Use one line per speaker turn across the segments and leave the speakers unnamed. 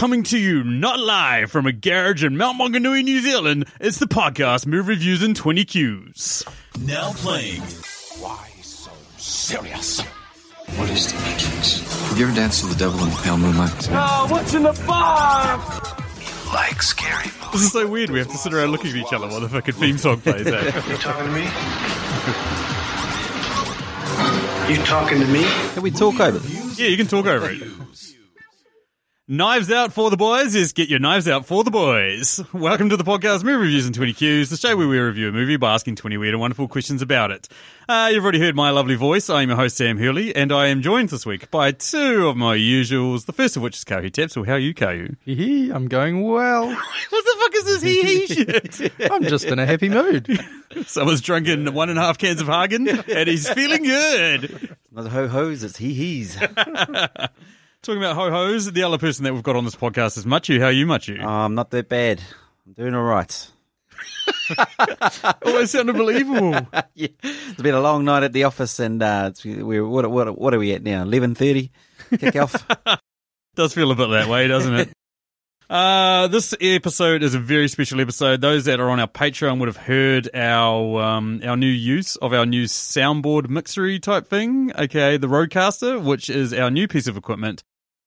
Coming to you not live from a garage in Mount Maunganui, New Zealand, it's the podcast Movie Reviews in 20 Qs.
Now playing.
Why so serious?
What is the Matrix? Have you ever danced with the devil in the pale moonlight?
Oh, what's in the box?
Like scary movies.
This is so weird. We have to sit around looking at each other while the fucking theme song plays. Eh?
You talking to me?
You talking to me?
Can we talk over this?
Yeah, you can talk over it. Knives out for the boys is get your knives out for the boys. Welcome to the podcast Movie Reviews and 20 Qs, the show where we review a movie by asking 20 weird and wonderful questions about it. Uh, you've already heard my lovely voice. I'm your host, Sam Hurley, and I am joined this week by two of my usuals, the first of which is Kahu Taps. Well, how are you, Kahu?
Hee hee, I'm going well.
What the fuck is this hee hee shit?
I'm just in a happy mood.
Someone's drunken one and a half cans of Hagen, and he's feeling good.
Not ho hos, it's hee hees.
Talking about ho-hos, the other person that we've got on this podcast is Machu. How are you, Machu?
Oh, I'm not that bad. I'm doing all right.
That sounded believable.
yeah. It's been a long night at the office, and uh, it's, we're what, what what are we at now? Eleven thirty. Kick off.
Does feel a bit that way, doesn't it? Uh, this episode is a very special episode. Those that are on our Patreon would have heard our um, our new use of our new soundboard mixery type thing, aka the Rodecaster, which is our new piece of equipment,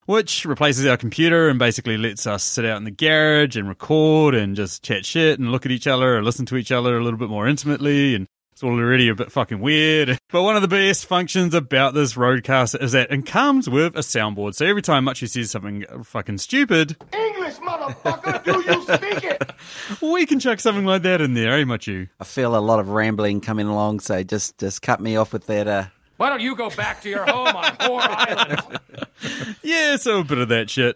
which replaces our computer and basically lets us sit out in the garage and record and just chat shit and look at each other and listen to each other a little bit more intimately and it's already a bit fucking weird. But one of the best functions about this Rodecaster is that it comes with a soundboard. So every time Machi says something fucking stupid,
English, motherfucker, do you speak it?
we can chuck something like that in there, eh, Machu?
I feel a lot of rambling coming along, so just just cut me off with that. Uh,
Why don't you go back to your home on Whore Island?
Yeah, so a bit of that shit.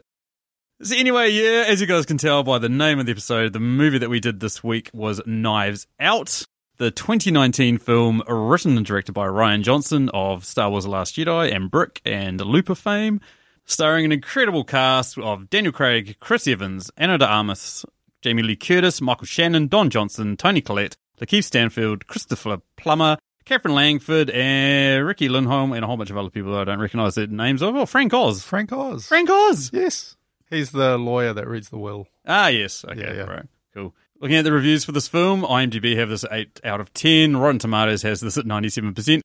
So anyway, yeah, as you guys can tell by the name of the episode, the movie that we did this week was Knives Out, the 2019 film written and directed by Rian Johnson of Star Wars The Last Jedi and Brick and Looper fame, starring an incredible cast of Daniel Craig, Chris Evans, Ana de Armas, Jamie Lee Curtis, Michael Shannon, Don Johnson, Toni Collette, Lakeith Stanfield, Christopher Plummer, Katherine Langford, and Riki Lindhome, and a whole bunch of other people that I don't recognise the names of. Oh, Frank Oz.
Frank Oz.
Frank Oz.
Yes. He's the lawyer that reads the will.
Ah, yes. Okay,
Yeah, yeah.
right. Cool. Looking at the reviews for this film, IMDb have this 8 out of 10. Rotten Tomatoes has this at 97%.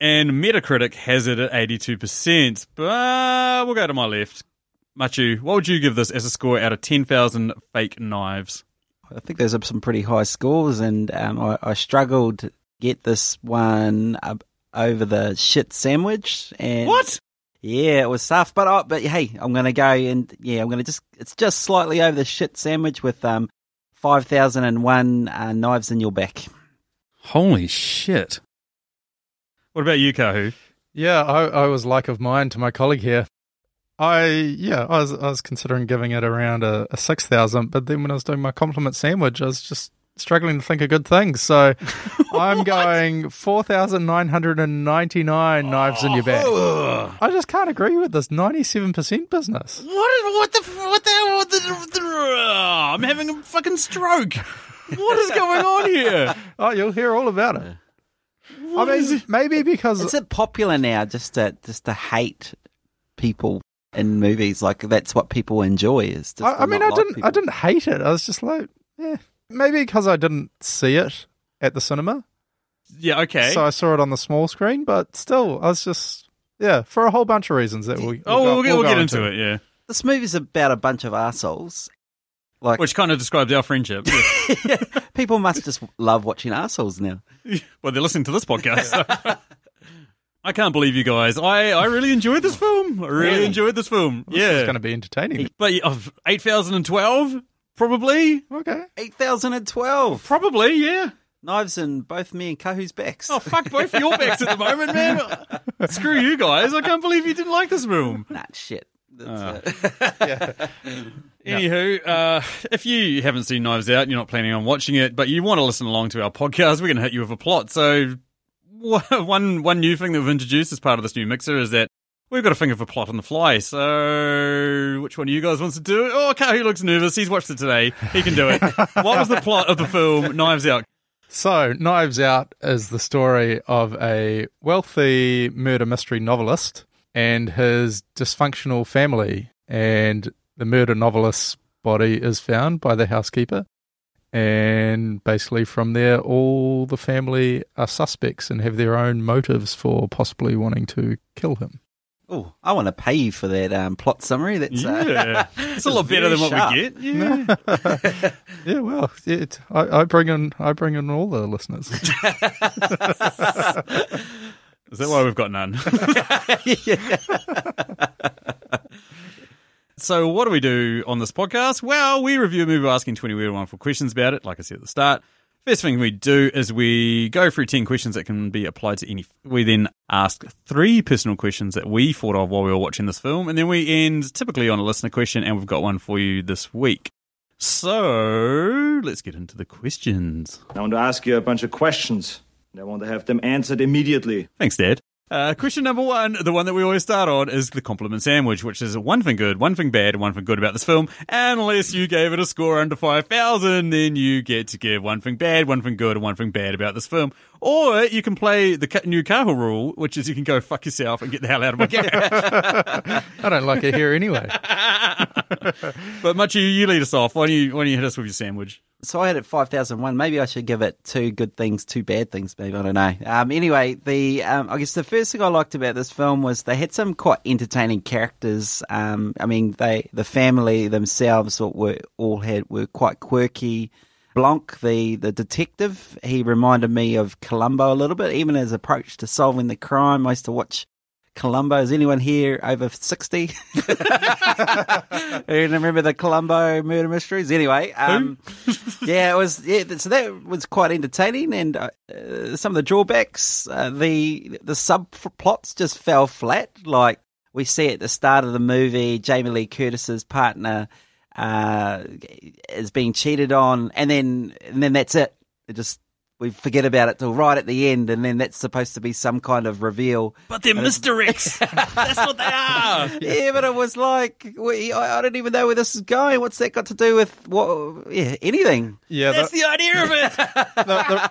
And Metacritic has it at 82%. But we'll go to my left. Machu, what would you give this as a score out of 10,000 fake knives?
I think there's some pretty high scores, and um, I, I struggled to get this one up over the shit sandwich. And
What?
Yeah, it was tough, but I, but hey, I'm gonna go and yeah, I'm gonna just it's just slightly over the shit sandwich with um five thousand and one uh, knives in your back.
Holy shit. What about you, Kahu?
Yeah, I, I was like of mine to my colleague here. I yeah, I was I was considering giving it around a, a six thousand, but then when I was doing my compliment sandwich, I was just struggling to think of good things. So I'm going four thousand nine hundred and ninety nine knives in your back. I just can't agree with this ninety seven percent business.
What, what the, what the? What the, what the, uh, I'm having a fucking stroke. What is going on here?
Oh, you'll hear all about it. I mean, maybe because
Is it popular now just to just to hate people in movies? Like that's what people enjoy. Is just
I,
to
I mean, I
like
didn't,
people.
I didn't hate it. I was just like, yeah, maybe because I didn't see it at the cinema,
Yeah, okay.
so I saw it on the small screen. But still, I was just, yeah, for a whole bunch of reasons that we.
oh, we'll, get, we'll get into it, yeah.
This movie's about a bunch of assholes. Like
Which kind of describes our friendship. Yeah.
people must just love watching assholes now.
well, they're listening to this podcast. so. I can't believe you guys. I, I really enjoyed this film. I really enjoyed this film.
It's
yeah.
going to be entertaining.
But of 8,012? Probably.
Okay.
Eight thousand and twelve
Probably, yeah.
knives in both me and Kahu's backs.
Oh, fuck both your backs at the moment, man. Screw you guys. I can't believe you didn't like this room.
Nah, shit. That's, uh,
Anywho, uh, if you haven't seen Knives Out and you're not planning on watching it, but you want to listen along to our podcast, we're going to hit you with a plot. So, one one new thing that we've introduced as part of this new mixer is that we've got think of a plot on the fly. So, which one of you guys wants to do it? Oh, Kahu looks nervous. He's watched it today. He can do it. what was the plot of the film Knives Out?
So, Knives Out is the story of a wealthy murder mystery novelist and his dysfunctional family. And the murder novelist's body is found by the housekeeper. And basically, from there, all the family are suspects and have their own motives for possibly wanting to kill him.
Oh, I want to pay you for that um, plot summary. That's uh,
Yeah, it's a lot better than what
sharp.
we get. Yeah.
Yeah, well, it, I, I bring in I bring in all the listeners.
Is that why we've got none? so, what do we do on this podcast? Well, we review a movie asking 20 weird and wonderful questions about it, like I said at the start. First thing we do is we go through 10 questions that can be applied to any. We then ask three personal questions that we thought of while we were watching this film, and then we end typically on a listener question, and we've got one for you this week. So, let's get into the questions.
I want to ask you a bunch of questions. and I want to have them answered immediately.
Thanks, Dad. Uh, question number one, the one that we always start on, is the compliment sandwich, which is one thing good, one thing bad, and one thing good about this film. Unless you gave it a score under 5,000, then you get to give one thing bad, one thing good, and one thing bad about this film. Or you can play the new Cahill rule, which is you can go fuck yourself and get the hell out of my garage.
I don't like it here anyway.
but Much, you, you lead us off. Why don't you, why don't you hit us with your sandwich?
so I had it five thousand one. Maybe I should give it two good things, two bad things. Maybe I don't know. Um, anyway, the um, I guess the first thing I liked about this film was they had some quite entertaining characters. Um, I mean, they the family themselves were all had were quite quirky. Blanc, the the detective, he reminded me of Columbo a little bit, even his approach to solving the crime. I used to watch Columbo. Is anyone here over 60? Who remember the Columbo murder mysteries? Anyway, um, yeah, it was, yeah, so that was quite entertaining. And uh, uh, some of the drawbacks, uh, the, the subplots just fell flat. Like we see at the start of the movie, Jamie Lee Curtis's partner, uh, is being cheated on. And then, and then that's it. It just, we forget about it till right at the end, and then that's supposed to be some kind of reveal.
But they're misdirects. That's what they are.
Yeah, but it was like we, I, I don't even know where this is going. What's that got to do with what? Yeah, anything.
Yeah,
That's
the-
the idea of it.
the-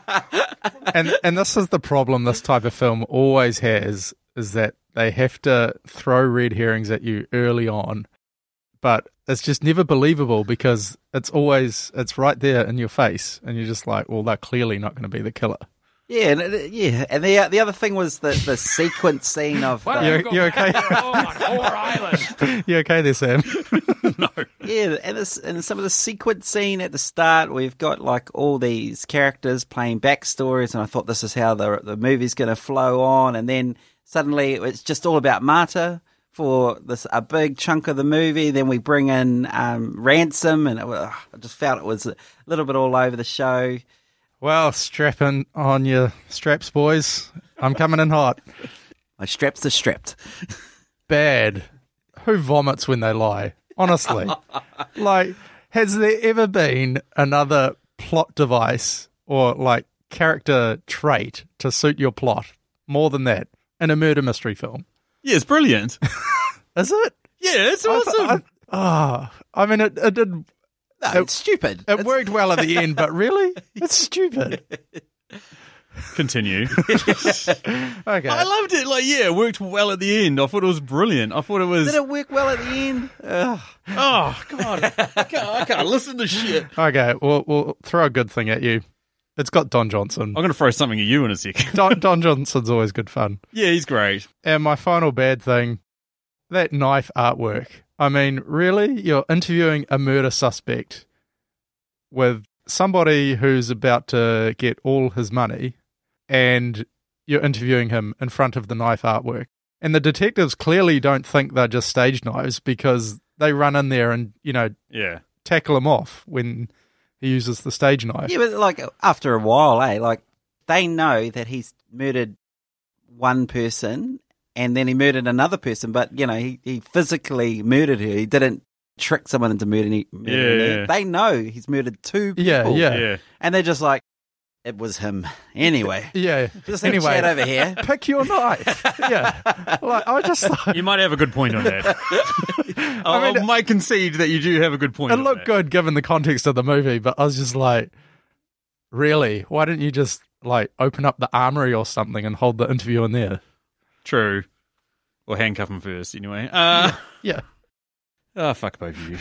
the- and and this is the problem this type of film always has is that they have to throw red herrings at you early on, but it's just never believable because it's always it's right there in your face, and you're just like, well, they're clearly not going to be the killer.
Yeah, and, it- yeah, and the the other thing was the the sequence scene of
Why
uh,
don't
You-
you
you
back
okay?
to your on Whore Island?
You okay there, Sam? No.
Yeah, and this and some of the sequence scene at the start, we've got like all these characters playing backstories, and I thought this is how the the movie's going to flow on, and then suddenly it's just all about Marta for this a big chunk of the movie. Then we bring in um, ransom, and it, I just felt it was a little bit all over the show.
well, strapping on your straps, boys. I'm coming in hot.
My straps are strapped.
bad. Who vomits when they lie? Honestly. like, has there ever been another plot device or like character trait to suit your plot more than that in a murder mystery film?
Yeah, it's brilliant.
Is it?
Yeah, it's awesome.
I, ah, I mean, it, it did.
No,
It-
it's stupid.
It worked well at the end, but really, it's stupid.
Continue.
Okay,
I loved it. Like, yeah, it worked well at the end. I thought it was brilliant. I thought it was.
Did it work well at the end? Ugh.
Oh God, I can't, I can't listen to shit.
okay. We'll we'll throw a good thing at you. It's got Don Johnson.
I'm going to throw something at you in a second.
Don, Don Johnson's always good fun.
yeah, he's great.
And my final bad thing, that knife artwork. I mean, really? You're interviewing a murder suspect with somebody who's about to get all his money, and you're interviewing him in front of the knife artwork. And the detectives clearly don't think they're just stage knives because they run in there and, you know,
Yeah.
tackle him off when he uses the stage knife.
Yeah, but like after a while, eh? Like they know that he's murdered one person and then he murdered another person, but you know he, he physically murdered her. He didn't trick someone into murdering, murdering
Yeah.
her. They know he's murdered two people.
Yeah, yeah.
Yeah.
and they're just like, it was him anyway.
Yeah.
Just have a
anyway,
chat over here.
pick your knife. yeah. Like, I just thought
You might have a good point on that. I,
mean-
I might concede that you do have a good point.
it
on
looked
that.
good given the context of the movie, but I was just like, really? Why didn't you just like open up the armory or something and hold the interview in there?
True. Or handcuff him first, anyway. Uh,
Yeah.
Oh, fuck both of you.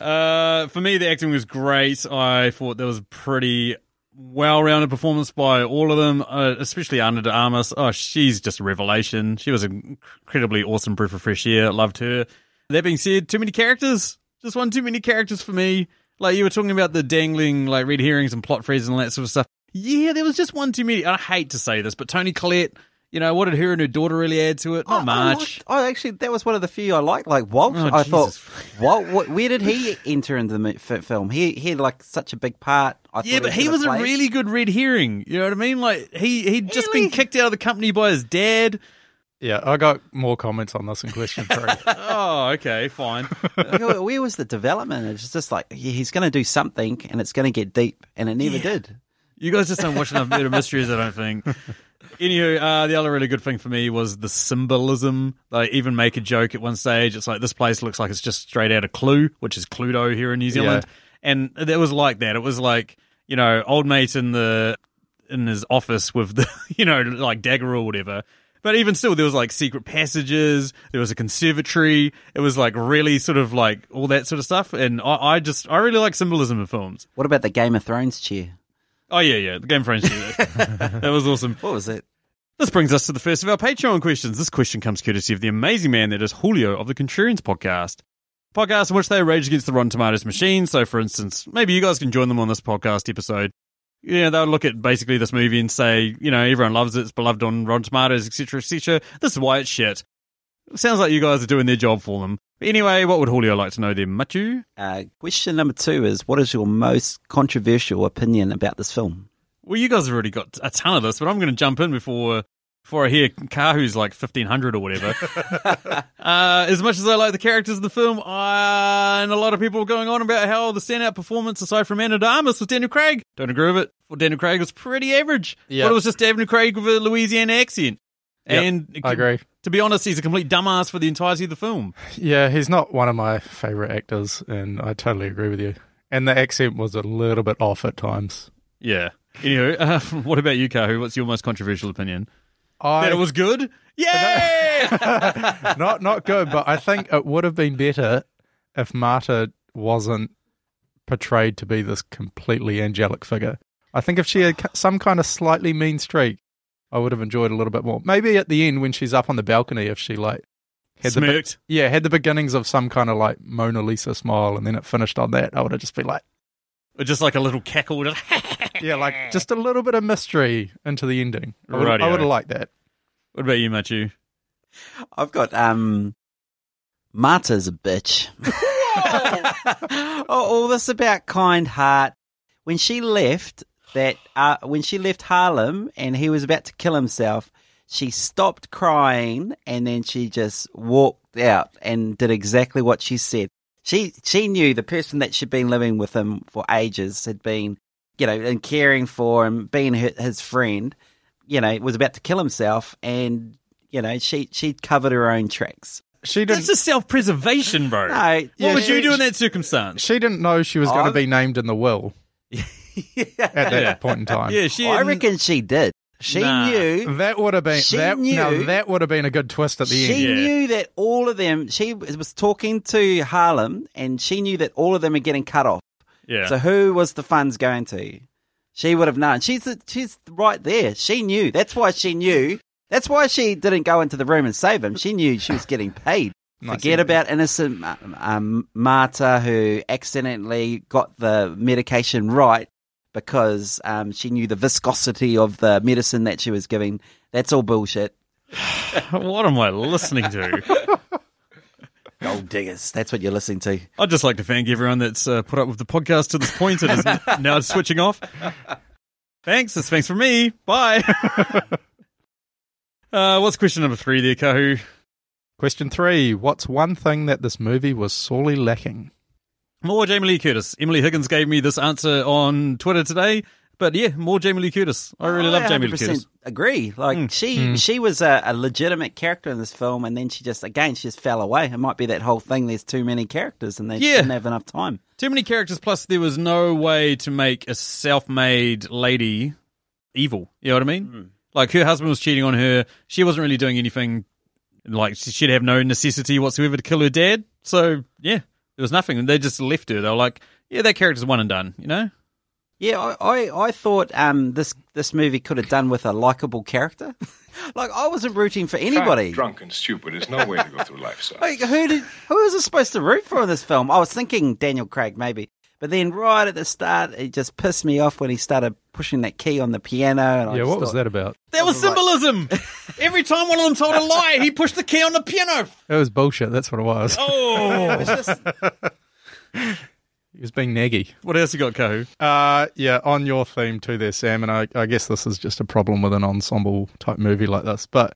Uh, for me, the acting was great. I thought there was a pretty well-rounded performance by all of them, uh, especially Ana de Armas. Oh, she's just a revelation. She was an incredibly awesome breath of fresh air. Loved her. That being said, too many characters. Just one too many characters for me. Like you were talking about the dangling like red herrings and plot phrases and all that sort of stuff. Yeah, there was just one too many. I hate to say this, but Toni Collette, you know, what did her and her daughter really add to it? Not
I- I liked- Oh, actually, that was one of the few I liked. Like Walt,
Oh,
I
Jesus.
thought, Walt, what, where did he enter into the film? He he had like such a big part. I
Yeah, but he
gonna
was a really good red herring. You know what I mean? Like he he'd just
Really?
been kicked out of the company by his dad.
Yeah, I got more comments on this in question three.
Oh, okay, fine.
Where where was the development? It's just like he's going to do something, and it's going to get deep, and it never did.
You guys just don't watch enough murder mysteries, I don't think. Anywho, uh, the other really good thing for me was the symbolism. They even make a joke at one stage. It's like this place looks like it's just straight out of Clue, which is Cluedo here in New Zealand, and it was like that. It was like you know, old mate in the in his office with the you know like dagger or whatever. But even still, there was like secret passages. There was a conservatory. It was like really sort of like all that sort of stuff. And I, I just I really like symbolism in films.
What about the Game of Thrones chair?
Oh yeah, yeah, the Game of Thrones. that was awesome.
What was it?
This brings us to the first of our Patreon questions. This question comes courtesy of the amazing man that is Julio of the Contrarians podcast. Podcast in which they rage against the Rotten Tomatoes machine. So, for instance, maybe you guys can join them on this podcast episode. Yeah, they'll look at basically this movie and say, you know, everyone loves it, it's beloved on Rotten Tomatoes, etc., etc. This is why it's shit. Sounds like you guys are doing their job for them. But anyway, what would Julio like to know there, Machu?
Uh, question number two is: What is your most controversial opinion about this film?
Well, you guys have already got a ton of this, but I'm going to jump in before before I hear Kahu's like 1500 or whatever. uh, as much as I like the characters of the film, uh, and a lot of people are going on about how the standout performance, aside from Ana de Armas, was Daniel Craig. Don't agree with it. Well, Daniel Craig was pretty average.
Yeah.
But it was just Daniel Craig with a Louisiana accent.
Yep,
and
I agree.
To be honest, he's a complete dumbass for the entirety of the film.
Yeah, he's not one of my favourite actors, and I totally agree with you. And the accent was a little bit off at times.
Yeah. Anyway, uh, what about you, Kahu? What's your most controversial opinion?
I
that it was good? Yeah.
not not good, but I think it would have been better if Marta wasn't portrayed to be this completely angelic figure. I think if she had some kind of slightly mean streak, I would have enjoyed a little bit more. Maybe at the end when she's up on the balcony, if she like had the be-
Smirked.
yeah had the beginnings of some kind of like Mona Lisa smile, and then it finished on that, I would have just been like,
Or just like a little cackle. Just
yeah, like just a little bit of mystery into the ending. I would, I would have liked that.
What about you, Machu?
I've got um, Marta's a bitch. oh, all this about kind heart. When she left that, uh, when she left Harlem and he was about to kill himself, she stopped crying and then she just walked out and did exactly what she said. She she knew the person that she'd been living with him for ages had been, you know, and caring for him, being her, his friend. You know, was about to kill himself, and you know, she she covered her own tracks.
She didn't.
That's just self preservation, bro.
No,
what
Yeah,
would you
she-
do in that circumstance?
She didn't know she was going to be named in the will at that
Yeah.
point in time.
Yeah, she.
I reckon she did. She
Nah.
knew.
That would have been
She
that. Now
knew-
that would have been a good twist at the
She
end.
Yeah.
knew that all of them. She was talking to Harlem, and she knew that all of them are getting cut off.
Yeah.
So who was the funds going to? She would have known. She's she's right there. She knew. That's why she knew. That's why she didn't go into the room and save him. She knew she was getting paid.
Nice.
Forget about innocent um, um, Marta who accidentally got the medication right because um, she knew the viscosity of the medicine that she was giving. That's all bullshit.
what am I listening to?
Gold diggers. That's what you're listening to.
I'd just like to thank everyone that's uh, put up with the podcast to this point and is now switching off. Thanks. That's thanks for me. Bye. uh, what's question number three there, Kahu?
Question three: What's one thing that this movie was sorely lacking?
More Jamie Lee Curtis. Emily Higgins gave me this answer on Twitter today. But yeah, more Jamie Lee Curtis. I really love Jamie Lee Curtis.
Agree. Like
Mm.
she, she was a, a legitimate character in this film, and then she just again she just fell away. It might be that whole thing. There's too many characters, and they
Yeah.
didn't have enough time.
Too many characters, plus there was no way to make a self-made lady evil. You know what I mean? Like her husband was cheating on her. She wasn't really doing anything like she'd have no necessity whatsoever to kill her dad. So yeah, there was nothing. They just left her. They were like, yeah, that character's one and done. You know.
Yeah, I, I, I thought um, this this movie could have done with a likable character. like I wasn't rooting for anybody.
Fat, drunk and stupid is no way to go through life, son.
Like who did who was I supposed to root for in this film? I was thinking Daniel Craig maybe, but then right at the start, it just pissed me off when he started pushing that key on the piano. And
Yeah,
just
what was that about?
That was
was like-
symbolism. Every time one of them told a lie, he pushed the key on the piano.
It was bullshit. That's what it was.
Oh,
It was just
He was being naggy.
what else you got, Kahu?
Uh, yeah, on your theme too there, Sam, and I, I guess this is just a problem with an ensemble type movie like this, but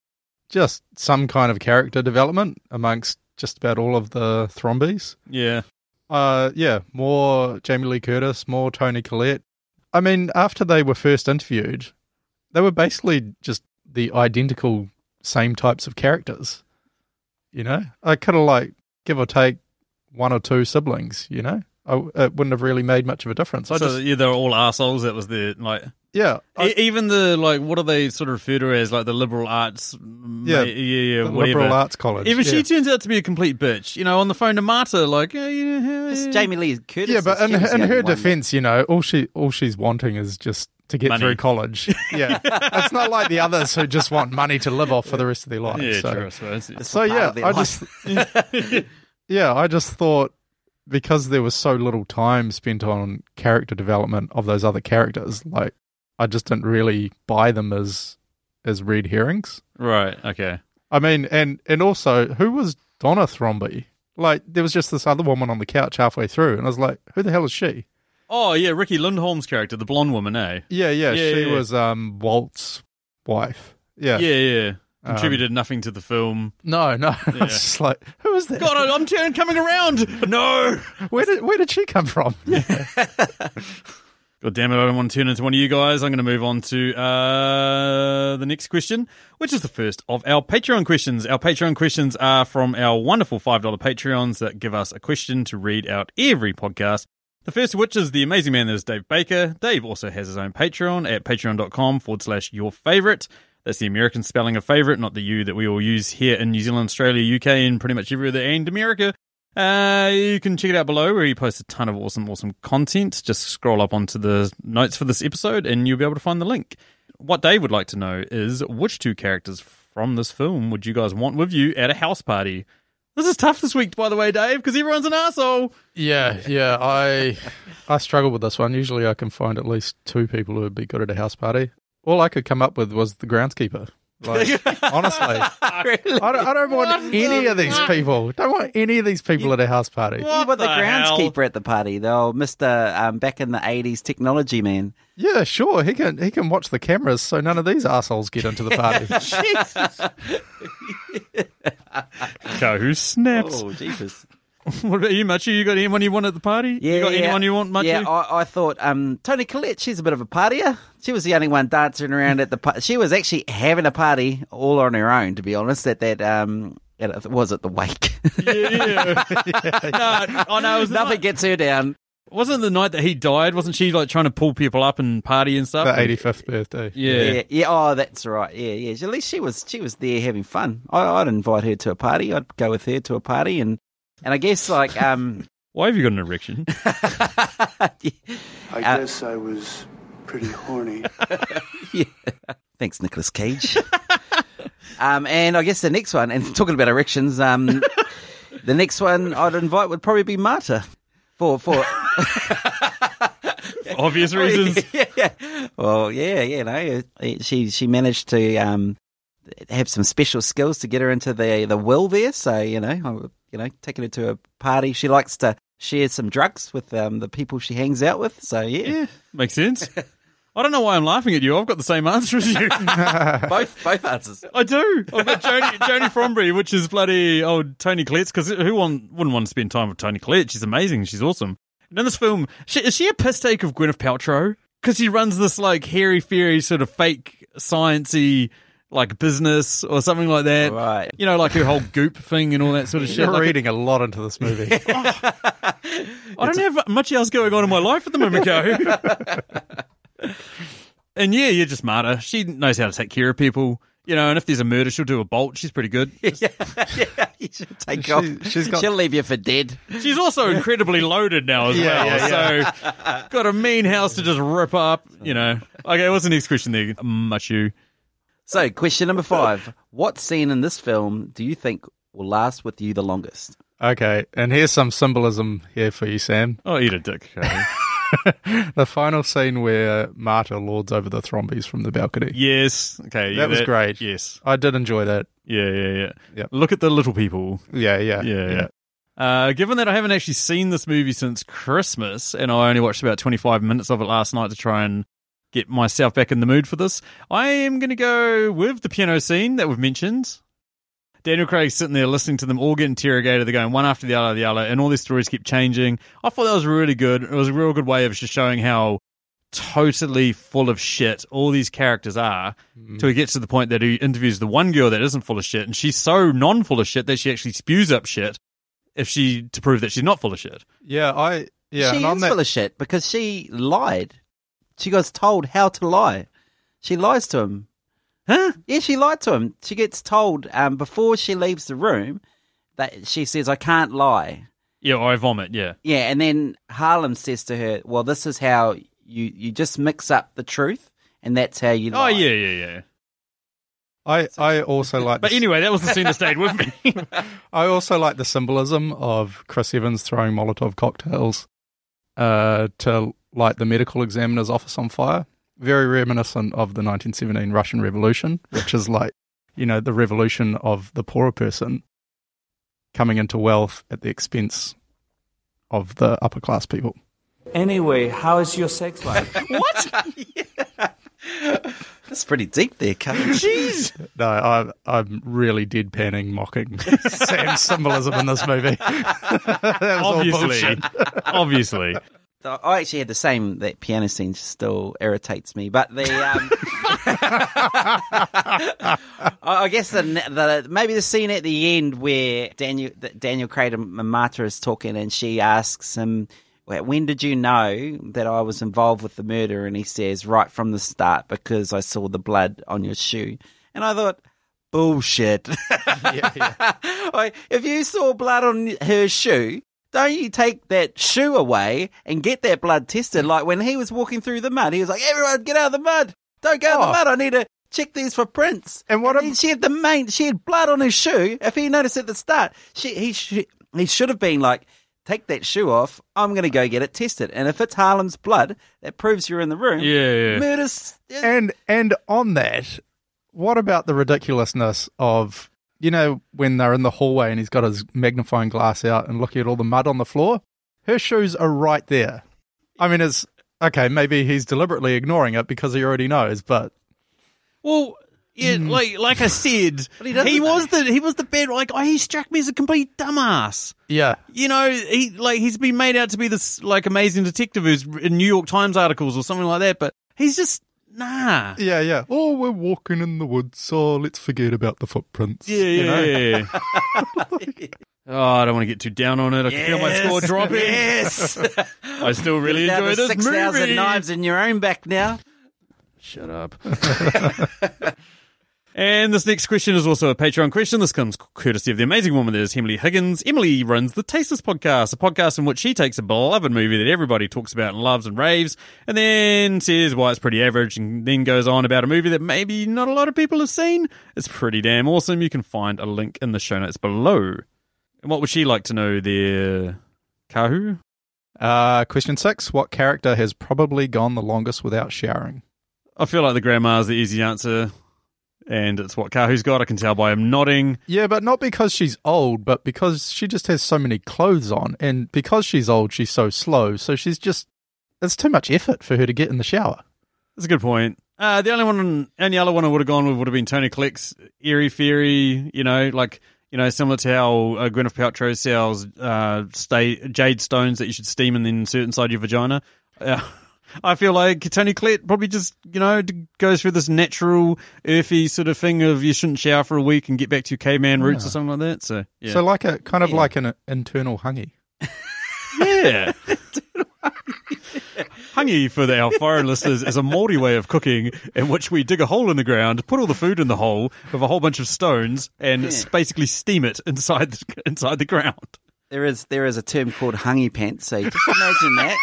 just some kind of character development amongst just about all of the Thrombeys.
Yeah,
Uh, yeah, more Jamie Lee Curtis, more Toni Collette. I mean, after they were first interviewed, they were basically just the identical same types of characters. You know, I could have like give or take one or two siblings. You know, I, it wouldn't have really made much of a difference. I
so
just
yeah, they were all assholes. That was the like.
yeah, I-
E- even the like, what do they sort of refer to as like the liberal arts? ma-
Yeah,
yeah, yeah,
the
whatever.
liberal arts college.
Even
yeah.
she turns out to be a complete bitch. You know, on the phone to Marta, like, yeah, you know,
it's
yeah.
Jamie Lee Curtis.
yeah, but in, in
only
her
one that-
defense, you know, all she all she's wanting is just to get
Money.
through college. Yeah, it's not like the others who just want money to live off for the rest of their lives.
Yeah,
so.
true, I suppose.
It's
So yeah, I
life.
just yeah, I just thought because there was so little time spent on character development of those other characters, like I just didn't really buy them as as red herrings.
Right. Okay.
I mean, and and also, who was Donna Thrombey? Like, there was just this other woman on the couch halfway through, and I was like, who the hell is she?
Oh yeah, Riki Lindhome's character, the blonde woman, eh?
Yeah, yeah,
Yeah,
she
yeah.
was um Walt's wife. Yeah,
Yeah, yeah.
Um,
Contributed nothing to the film.
no, no,
Yeah.
it's just like, who is that?
God, I'm turning coming around. No.
Where did where did she come from?
God damn it, I don't want to turn into one of you guys. I'm going to move on to uh, the next question, which is the first of our Patreon questions. Our Patreon questions are from our wonderful $5 Patreons that give us a question to read out every podcast. The first of which is the amazing man that is Dave Baker. Dave also has his own Patreon at patreon.com forward slash your favorite. That's the American spelling of favorite, not the U that we all use here in New Zealand, Australia, UK, and pretty much everywhere and America. Uh, you can check it out below where he posts a ton of awesome, awesome content. Just scroll up onto the notes for this episode and you'll be able to find the link. What Dave would like to know is which two characters from this film would you guys want with you at a house party? This is tough this week, by the way, Dave, because everyone's an asshole.
Yeah, yeah. I I struggle with this one. Usually, I can find at least two people who would be good at a house party. All I could come up with was the groundskeeper. Like, honestly, I don't, I don't want any of these people. Don't want any of these people at a house party.
You want the,
the
groundskeeper at the party, though, Mister um, back in the eighties technology man.
Yeah, sure. He can he can watch the cameras, so none of these assholes get into the party.
Go, who snaps?
Oh, Jesus!
What about you, Machu? You got anyone you want at the party?
Yeah,
you got
yeah.
anyone you want, Machu?
Yeah, I, I thought um, Toni Collette. She's a bit of a partier. She was the only one dancing around at the. party. She was actually having a party all on her own, to be honest. At that um, at, was it the wake?
yeah, yeah. no, no, it was
Nothing
night,
gets her down.
Wasn't the night that he died? Wasn't she like trying to pull people up and party and stuff?
the eighty fifth birthday.
Yeah.
Yeah, yeah. Oh, that's right. Yeah, yeah. At least she was she was there having fun. I, I'd invite her to a party. I'd go with her to a party, and and I guess like um,
Why have you got an erection?
I
Uh,
guess I was pretty horny.
yeah. Thanks, Nicolas Cage. um, and I guess the next one, and talking about erections, um, the next one I'd invite would probably be Marta. For for
Obvious reasons.
yeah, yeah. Well, yeah, you know, she she managed to um have some special skills to get her into the the will there. So you know, I you know, taking her to a party. She likes to share some drugs with um the people she hangs out with. So yeah,
Yeah, makes sense. I don't know why I'm laughing at you. I've got the same answer as you.
both both answers.
I do. I've got Joni, Joni Frombury, which is bloody old Toni Collette's, because who want, wouldn't want to spend time with Toni Collette? She's amazing. She's awesome. And in this film, she, is she a piss take of Gwyneth Paltrow? Because she runs this like hairy fairy sort of fake sciencey like business or something like that.
Right.
You know, like her whole goop thing and all that sort of shit.
You're
Like,
reading a lot into this movie.
I don't have much else going on in my life at the moment, Go. and yeah, you're just smarter. She knows how to take care of people. You know, and if there's a murder, she'll do a bolt. She's pretty good.
yeah, yeah, you should take
She-
off.
she's got-
She'll leave you for dead.
She's also incredibly loaded now as
Yeah,
well.
yeah,
So got a mean house to just rip up, you know. Okay, what's the next question there, Machu?
So, question number five: What scene in this film do you think will last with you the longest?
Okay, and here's some symbolism here for you, Sam.
Oh, eat a dick.
The final scene where Marta lords over the Thrombeys from the balcony.
yes. Okay. yeah,
That was great.
Yes.
I did enjoy that.
Yeah, yeah, yeah.
Yep.
Look at the little people.
Yeah, yeah,
Yeah, yeah. Uh, given that I haven't actually seen this movie since Christmas, and I only watched about 25 minutes of it last night to try and get myself back in the mood for this, I am going to go with the piano scene that we've mentioned. Daniel Craig's sitting there listening to them all get interrogated. They're going one after the other, the other, and all these stories keep changing. I thought that was really good. It was a real good way of just showing how totally full of shit all these characters are mm. till he gets to the point that he interviews the one girl that isn't full of shit and she's so non full of shit that she actually spews up shit if she to prove that she's not full of shit.
Yeah, I yeah,
she
and on
is
that,
full of shit because she lied. She was told how to lie. She lies to him.
Huh?
Yeah, she lied to him. She gets told um, before she leaves the room that she says, "I can't lie."
Yeah, I vomit, yeah.
Yeah, and then Harlem says to her, "Well, this is how you you just mix up the truth, and that's how you lie.
Oh yeah, yeah, yeah.
I I also like.
But anyway, that was the scene that stayed with me.
I also like the symbolism of Chris Evans throwing Molotov cocktails uh, to light the medical examiner's office on fire. Very reminiscent of the 1917 Russian Revolution, which is like, you know, the revolution of the poorer person coming into wealth at the expense of the upper class people.
Anyway, how is your sex life? What?
That's pretty deep there, Carl.
Jeez.
No, I, I'm really deadpanning, mocking Sam's symbolism in this movie. that was
Obviously.
bullshit.
Obviously.
So I actually had the same. That piano scene still irritates me, but the um, I guess the, the maybe the scene at the end where Daniel Daniel Craig and Marta is talking, and she asks him, "Well, "When did you know that I was involved with the murder?" And he says, "Right from the start, because I saw the blood on your shoe." And I thought. Bullshit. Like, if you saw blood on her shoe, don't you take that shoe away and get that blood tested? Like when he was walking through the mud, he was like, "Everyone, get out of the mud! Don't go in
Oh.
the mud! I need to check these for prints."
And what
he- she had the main, she had blood on his shoe. If he noticed at the start, she he sh- he should have been like, "Take that shoe off. I'm going to go get it tested." And if it's Harlem's blood, that proves you're in the room.
Yeah, yeah.
Murders.
And and on that, what about the ridiculousness of you know when they're in the hallway and he's got his magnifying glass out and looking at all the mud on the floor? Her shoes are right there. I mean, it's okay. Maybe he's deliberately ignoring it because he already knows, but
Well, yeah, mm. like like I said,
he
he, was the he was the bad like oh, he struck me as a complete dumbass.
yeah,
You know, he like he's been made out to be this like amazing detective who's in New York Times articles or something like that, but he's just nah.
yeah, yeah. Oh, we're walking in the woods, so let's forget about the footprints.
Yeah,
you know?
yeah, yeah. oh, I don't want to get too down on it. I can feel my score dropping.
Yes.
I still really
Down
enjoy this
six thousand
movie.
knives in your own back now.
Shut up. and this next question is also a Patreon question. This comes courtesy of the amazing woman that is Emily Higgins. Emily runs the Tasteless Podcast, a podcast in which she takes a beloved movie that everybody talks about and loves and raves, and then says why it's pretty average, and then goes on about a movie that maybe not a lot of people have seen. It's pretty damn awesome. You can find a link in the show notes below. And what would she like to know there, Kahu?
Uh, question six: What character has probably gone the longest without showering?
I feel like the grandma's the easy answer. And it's what Kahu's got. I can tell by him nodding.
Yeah, but not because she's old, but because she just has so many clothes on, and because she's old, she's so slow. So she's just it's too much effort for her to get in the shower.
That's a good point. Uh, the only one, only other one I would have gone with would have been Toni Collette's Eerie Fairy. You know, like you know, similar to how uh, Gwyneth Paltrow sells uh, stay, jade stones that you should steam and then insert inside your vagina. Uh, I feel like Toni Collette probably just you know goes through this natural earthy sort of thing of you shouldn't shower for a week and get back to your caveman roots or something like that. So yeah,
So like a kind of
Yeah.
like an internal hangi.
yeah. Hangi, for the, our foreign listeners, is a Māori way of cooking in which we dig a hole in the ground, put all the food in the hole with a whole bunch of stones, and s- basically steam it inside the, inside the ground.
There is there is a term called hangi pants. So just imagine that,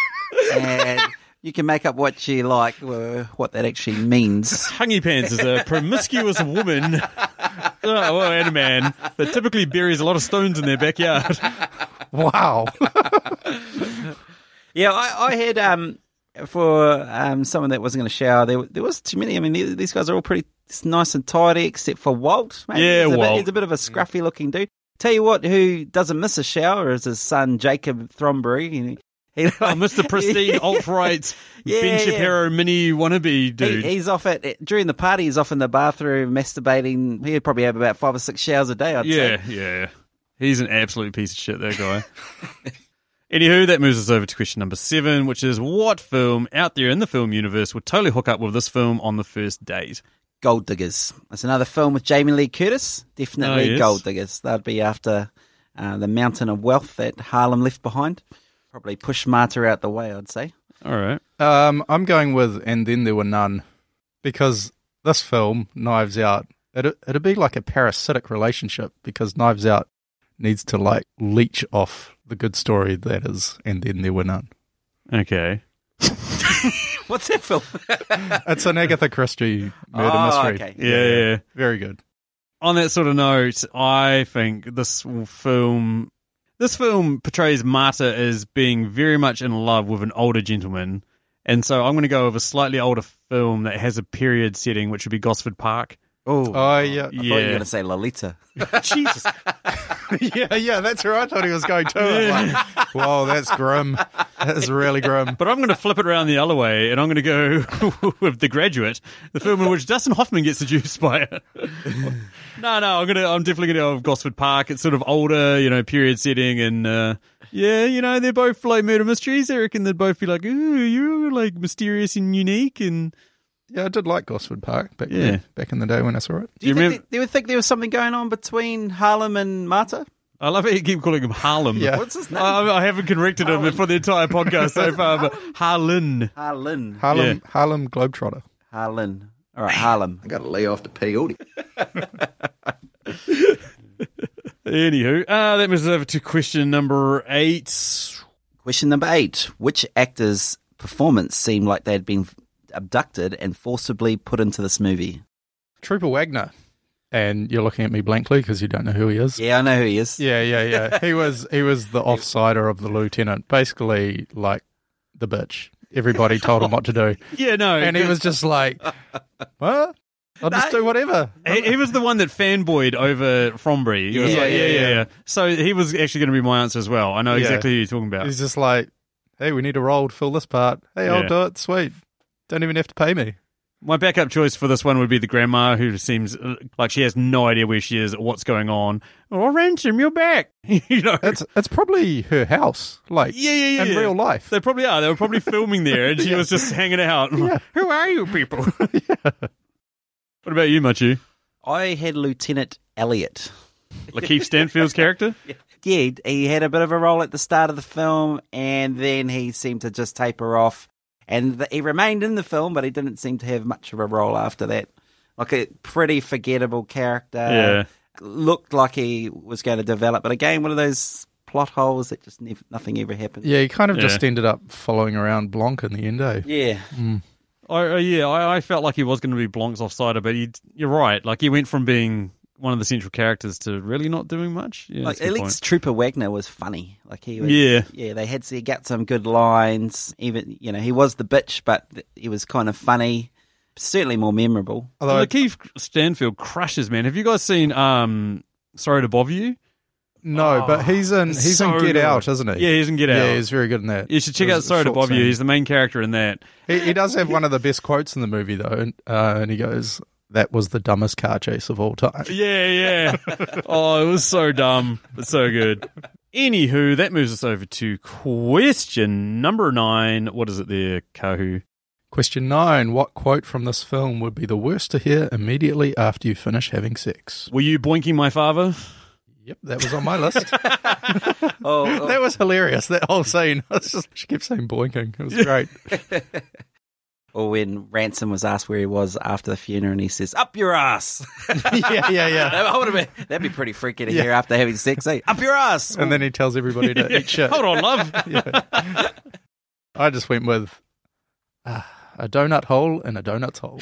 and you can make up what you like, uh, what that actually means.
Hangi pants is a promiscuous woman, oh, well, and a man that typically buries a lot of stones in their backyard.
Wow.
Yeah, I, I had um for um someone that wasn't going to shower. There there was too many. I mean, these these guys are all pretty nice and tidy, except for Walt. mate.
Yeah,
he's a
Walt.
Bit, he's a bit of a scruffy looking dude. Tell you what, who doesn't miss a shower is his son Jacob Thornbury. He, he,
Oh, Mr. Pristine, alt-right,
Yeah,
Ben
yeah.
Shapiro mini wannabe
He,
dude.
he's off at during the party. He's off in the bathroom masturbating. He'd probably have about five or six showers a day. I'd
yeah,
say.
yeah. He's an absolute piece of shit, that guy. Anywho, that moves us over to question number seven, which is what film out there in the film universe would totally hook up with this film on the first date?
Gold Diggers. That's another film with Jamie Lee Curtis. Definitely
Oh, yes.
Gold Diggers. That'd be after uh, the mountain of wealth that Harlem left behind. Probably push Marta out the way. I'd say.
All right.
Um, I'm going with And Then There Were None because this film, Knives Out, it, it'd be like a parasitic relationship because Knives Out needs to like leech off the good story that is And Then There Were None.
Okay.
What's that film?
It's an Agatha Christie murder
Oh,
mystery.
okay.
Yeah, yeah.
Very good.
On that sort of note, I think this film, this film portrays Marta as being very much in love with an older gentleman, and so I'm going to go with a slightly older film that has a period setting, which would be Gosford Park.
Oh,
Oh, yeah.
I thought you were going to say Lolita.
Jesus.
yeah, yeah, that's where I thought he was going too. I was like, Whoa, that's grim. That's really grim.
But I'm going to flip it around the other way, and I'm going to go with The Graduate, the film in which Dustin Hoffman gets seduced by it. no, no, I'm going to, I'm definitely going to go with Gosford Park. It's sort of older, you know, period setting, and uh, yeah, you know, they're both like murder mysteries. I reckon they'd both be like, ooh, you're like mysterious and unique, and
Yeah, I did like Gosford Park back
Yeah.
then, back in the day when I saw it.
Do you,
You
think
remember-
that- do you think there was something going on between Harlem and Marta?
I love how you keep calling him Harlem.
Yeah.
What's his name?
I, I haven't corrected him for the entire podcast so far, but Harlan.
Harlan.
Harlem, Harlem Globetrotter.
Harlan. All right, Harlem.
I got to lay off the peyote.
Anywho, uh, that moves us over to question number eight.
Question number eight. Which actor's performance seemed like they had been abducted and forcibly put into this movie?
Trooper Wagner. And you're looking at me blankly because you don't know who he is.
Yeah, I know who he is.
Yeah, yeah, yeah. he was he was the offsider of the lieutenant, basically like the bitch. Everybody told him what to do,
Yeah, no.
and he was just like, "What? I'll just do whatever."
He, he was the one that fanboyed over Frombury. He was
Yeah,
like, yeah,
yeah,
yeah,
yeah.
yeah. So he was actually going to be my answer as well. I know
Yeah.
exactly who you're talking about.
He's just like, "Hey, we need a role to fill this part. Hey,
Yeah.
I'll do it. Sweet. Don't even have to pay me."
My backup choice for this one would be the grandma, who seems uh, like she has no idea where she is or what's going on. Oh, ransom, you're back. you know,
It's it's probably her house, like
yeah, yeah, yeah.
in
yeah.
real life.
They probably are. They were probably filming there, and she was just hanging out. Yeah. Who are you people? What about you, Machu?
I had Lieutenant Elliot.
Lakeith Stanfield's character?
Yeah, he- he had a bit of a role at the start of the film, and then he seemed to just taper off. And th- he remained in the film, but he didn't seem to have much of a role after that. Like a pretty forgettable character.
Yeah.
Looked like he was going to develop, but again, one of those plot holes that just nev- nothing ever happened.
Yeah, he kind of just ended up following around Blanc in the end, eh?
Yeah.
I, uh, yeah, I, I felt like he was going to be Blanc's offsider, but he, you're right. Like he went from being one of the central characters to really not doing much. Yeah,
like
that's a
at
good
least Trooper Wagner was funny. Like he was,
Yeah.
yeah. They had he got some good lines. Even you know he was the bitch, but he was kind of funny. Certainly more memorable.
Although
Keith Stanfield crushes, man. Have you guys seen um, Sorry to Bother You?
no, but he's in he's
so
in Get
good.
Out, isn't he?
Yeah, he's in Get Out.
Yeah, he's very good in that.
You should check out Sorry to
short
Bother You. He's the main character in that.
He, he does have one of the best quotes in the movie though, and, uh, and he goes, "That was the dumbest car chase of all time."
Yeah, yeah. oh, it was so dumb, but so good. Anywho, that moves us over to question number nine. What is it there, Kahu?
Question nine: What quote from this film would be the worst to hear immediately after you finish having sex?
Were you boinking my father?
Yep, that was on my list.
Oh, oh,
that was hilarious. That whole scene. I was just, she kept saying boinking. It was great.
Or when Ransom was asked where he was after the funeral, and he says, "Up your ass."
yeah, yeah, yeah.
that would have been that'd be pretty freaky to hear after having sex. Eh? Up your ass.
And then he tells everybody to eat shit.
Hold on, love.
Yeah. I just went with uh, a donut hole and a donut's hole.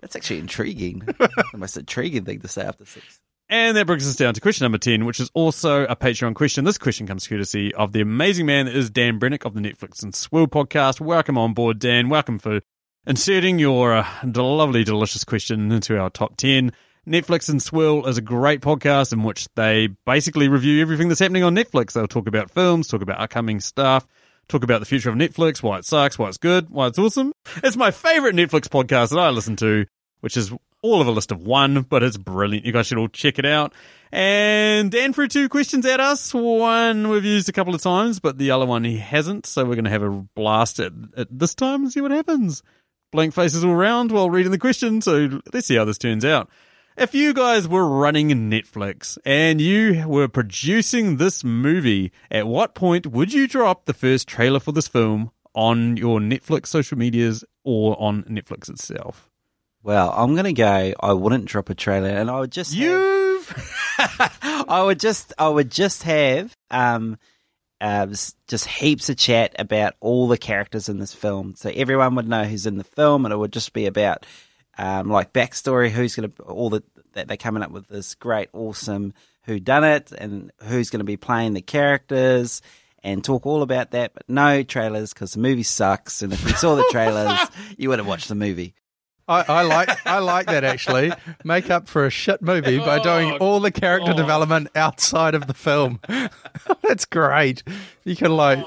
That's actually intriguing. the most intriguing thing to say after sex.
And that brings us down to question number 10, which is also a Patreon question. This question comes courtesy of the amazing man that is Dan Brennick of the Netflix and Swill podcast. Welcome on board, Dan. Welcome for inserting your uh, lovely, delicious question into our top 10. Netflix and Swill is a great podcast in which they basically review everything that's happening on Netflix. They'll talk about films, talk about upcoming stuff, talk about the future of Netflix, why it sucks, why it's good, why it's awesome. It's my favorite Netflix podcast that I listen to, which is all of a list of one, but it's brilliant. You guys should all check it out. And Dan threw two questions at us. One we've used a couple of times, but the other one he hasn't. So we're going to have a blast at, at this time and see what happens. Blank faces all around while reading the question. So let's see how this turns out. If you guys were running Netflix and you were producing this movie, at what point would you drop the first trailer for this film on your Netflix social medias or on Netflix itself?
Well, I'm gonna go. I wouldn't drop a trailer, and I would just
You've
have, I would just I would just have um uh, just heaps of chat about all the characters in this film, so everyone would know who's in the film, and it would just be about um like backstory, who's gonna all the that they're coming up with this great, awesome who done it, and who's gonna be playing the characters. And talk all about that, but no trailers because the movie sucks. And if you saw the trailers, you would have watched the movie.
I, I like I like that actually. Make up for a shit movie by doing all the character development outside of the film. That's great. You could like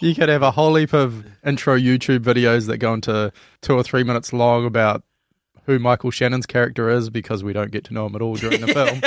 you could have a whole heap of intro YouTube videos that go into two or three minutes long about who Michael Shannon's character is because we don't get to know him at all during the film.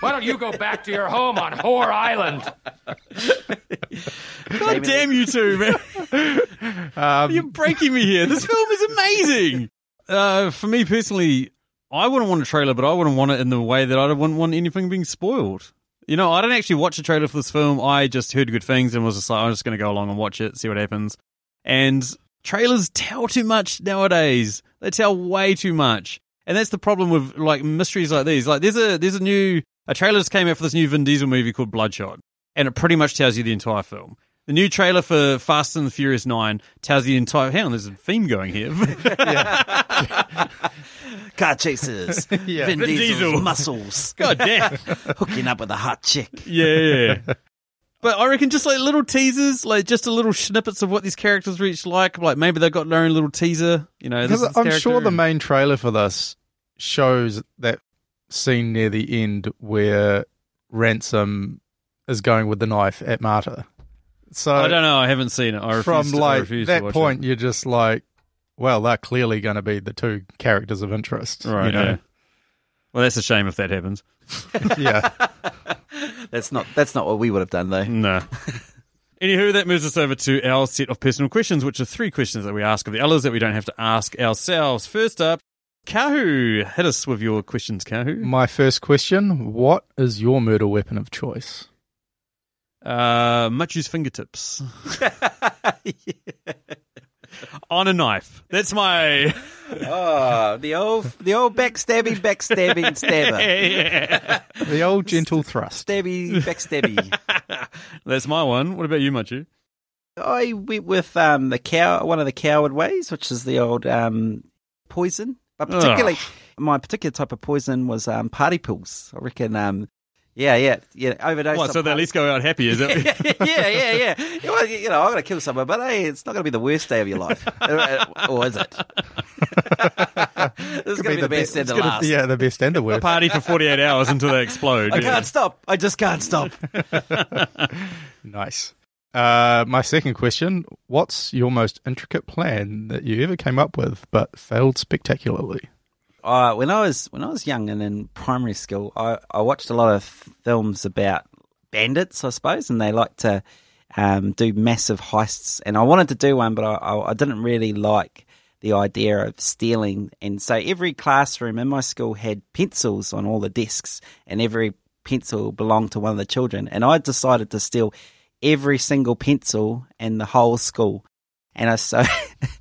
Why don't you go back to your home on Whore Island?
God damn you two, man.
Um,
You're breaking me here. This film is amazing. Uh, for me personally, I wouldn't want a trailer, but I wouldn't want it in the way that I wouldn't want anything being spoiled. You know, I didn't actually watch a trailer for this film. I just heard good things and was just like, I'm just going to go along and watch it, see what happens. And trailers tell too much nowadays. They tell way too much. And that's the problem with like mysteries like these. Like there's a there's a new a trailer just came out for this new Vin Diesel movie called Bloodshot, and it pretty much tells you the entire film. The new trailer for Fast and the Furious Nine tells the entire. Hang on, there's a theme going here.
Car chases,
Yeah.
Vin,
Vin
Diesel's
Diesel.
muscles,
God damn.
hooking up with a hot chick.
Yeah. But I reckon just like little teasers, like just a little snippets of what these characters are each like. Like maybe they've got their own little teaser. You know, this
Because
is
I'm
character
sure the
and-
main trailer for this shows that scene near the end where Ransom is going with the knife at Marta. So
I don't know. I haven't seen it. I refuse
from
to, I
like
refuse to
that
watch
point,
it.
you're just like, well, they're clearly going to be the two characters of interest,
right?
You know?
yeah. Well, that's a shame if that happens.
Yeah.
That's not that's not what we would have done though.
No. Anywho, that moves us over to our set of personal questions, which are three questions that we ask of the others that we don't have to ask ourselves. First up, Kahu, hit us with your questions, Kahu.
My first question: What is your murder weapon of choice?
Uh, Machu's fingertips. On a knife. That's my.
Oh, the old the old backstabbing, backstabbing stabber,
The old gentle thrust.
stabby, backstabby.
That's my one. What about you, Machu?
I went with um, the cow, one of the coward ways, which is the old um, poison. But particularly, my particular type of poison was um, party pills. I reckon. Um, yeah, yeah, yeah. Overdose.
What,
on
so they at least go out happy, is it?
yeah, yeah, yeah. You know, you know I'm going to kill someone, but hey, it's not going to be the worst day of your life, Uh, or is it? this is going to be the best and
it's
the
gonna-
last.
Yeah, the best and the worst.
Party for 48 hours until they explode.
I
yeah.
can't stop. I just can't stop.
Nice. Uh, my second question: What's your most intricate plan that you ever came up with but failed spectacularly?
Uh, when I was when I was young and in primary school, I, I watched a lot of films about bandits, I suppose, and they like to um, do massive heists. And I wanted to do one, but I, I, I didn't really like the the idea of stealing. And so every classroom in my school had pencils on all the desks, and every pencil belonged to one of the children. And I decided to steal every single pencil in the whole school. And I so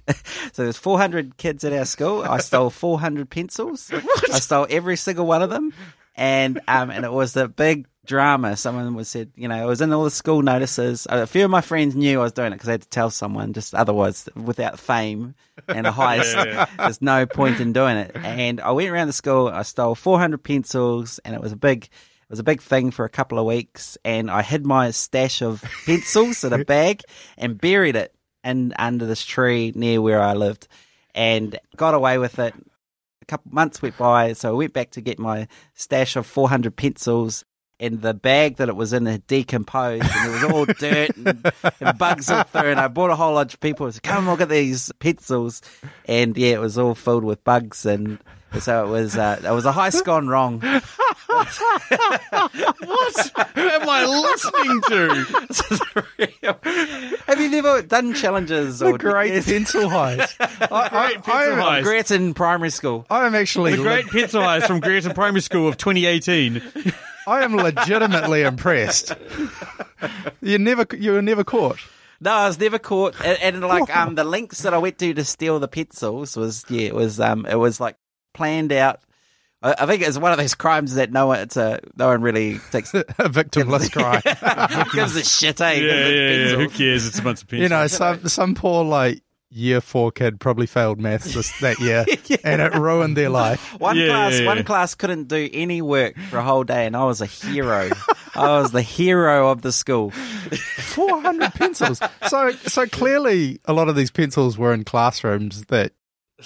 so there's 400 kids at our school. I stole 400 pencils. I stole every single one of them, and um and it was a big drama. Someone was said, you know, it was in all the school notices. A few of my friends knew I was doing it because I had to tell someone. Just otherwise, without fame and a heist, there's no point in doing it. And I went around the school. I stole 400 pencils, and it was a big. It was a big thing for a couple of weeks, and I hid my stash of pencils in a bag and buried it in under this tree near where I lived, and got away with it. A couple months went by, so I went back to get my stash of 400 pencils, and the bag that it was in had decomposed, and it was all dirt and, and bugs all through. And I brought a whole bunch of people. Said, Come look at these pencils, and yeah, it was all filled with bugs, and so it was. Uh, it was a heist gone wrong.
What am I listening to?
Have you never done challenges
The
or
great pencil heist. I,
Great pencil
I,
heist.
Grats in primary school?
I am actually
The Great Pencil Heist from Grierton Primary School of 2018.
I am legitimately impressed. You never you were never caught.
No, I was never caught. And, and like um, the links that I went to to steal the pencils was yeah, it was um, it was like planned out. I, I think it's one of those crimes that no one, it's a no one really takes
A victimless crime.
gives a shit. Eh?
Yeah,
Gives
yeah, yeah. Who cares? It's a bunch of pencils.
you know, some some poor like year four kid probably failed maths this, that year, and it ruined their life.
One
Yeah,
class,
yeah, yeah.
one class couldn't do any work for a whole day, and I was a hero. I was the hero of the school.
Four hundred pencils. So so clearly, a lot of these pencils were in classrooms that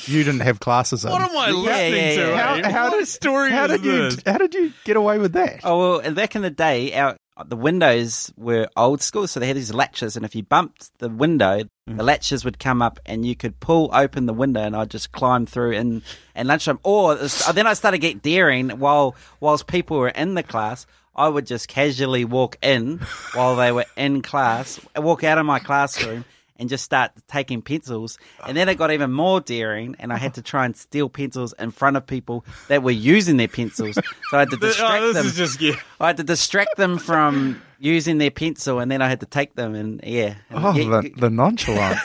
you didn't have classes in.
What am I listening
yeah,
to?
yeah.
How, how
what
did
story
how
is
did you
this?
how did you get away with that?
Oh well, back in the day, our the windows were old school, so they had these latches, and if you bumped the window, the mm. latches would come up, and you could pull open the window, and I'd just climb through in and lunchtime. Or uh, then I started get daring while whilst people were in the class. I would just casually walk in while they were in class, walk out of my classroom. And just start taking pencils, and then it got even more daring, and I had to try and steal pencils in front of people that were using their pencils. So I had to distract
Oh, this
them.
is just yeah.
I had to distract them from using their pencil, and then I had to take them, and yeah, and
Oh,
yeah,
the, the nonchalance.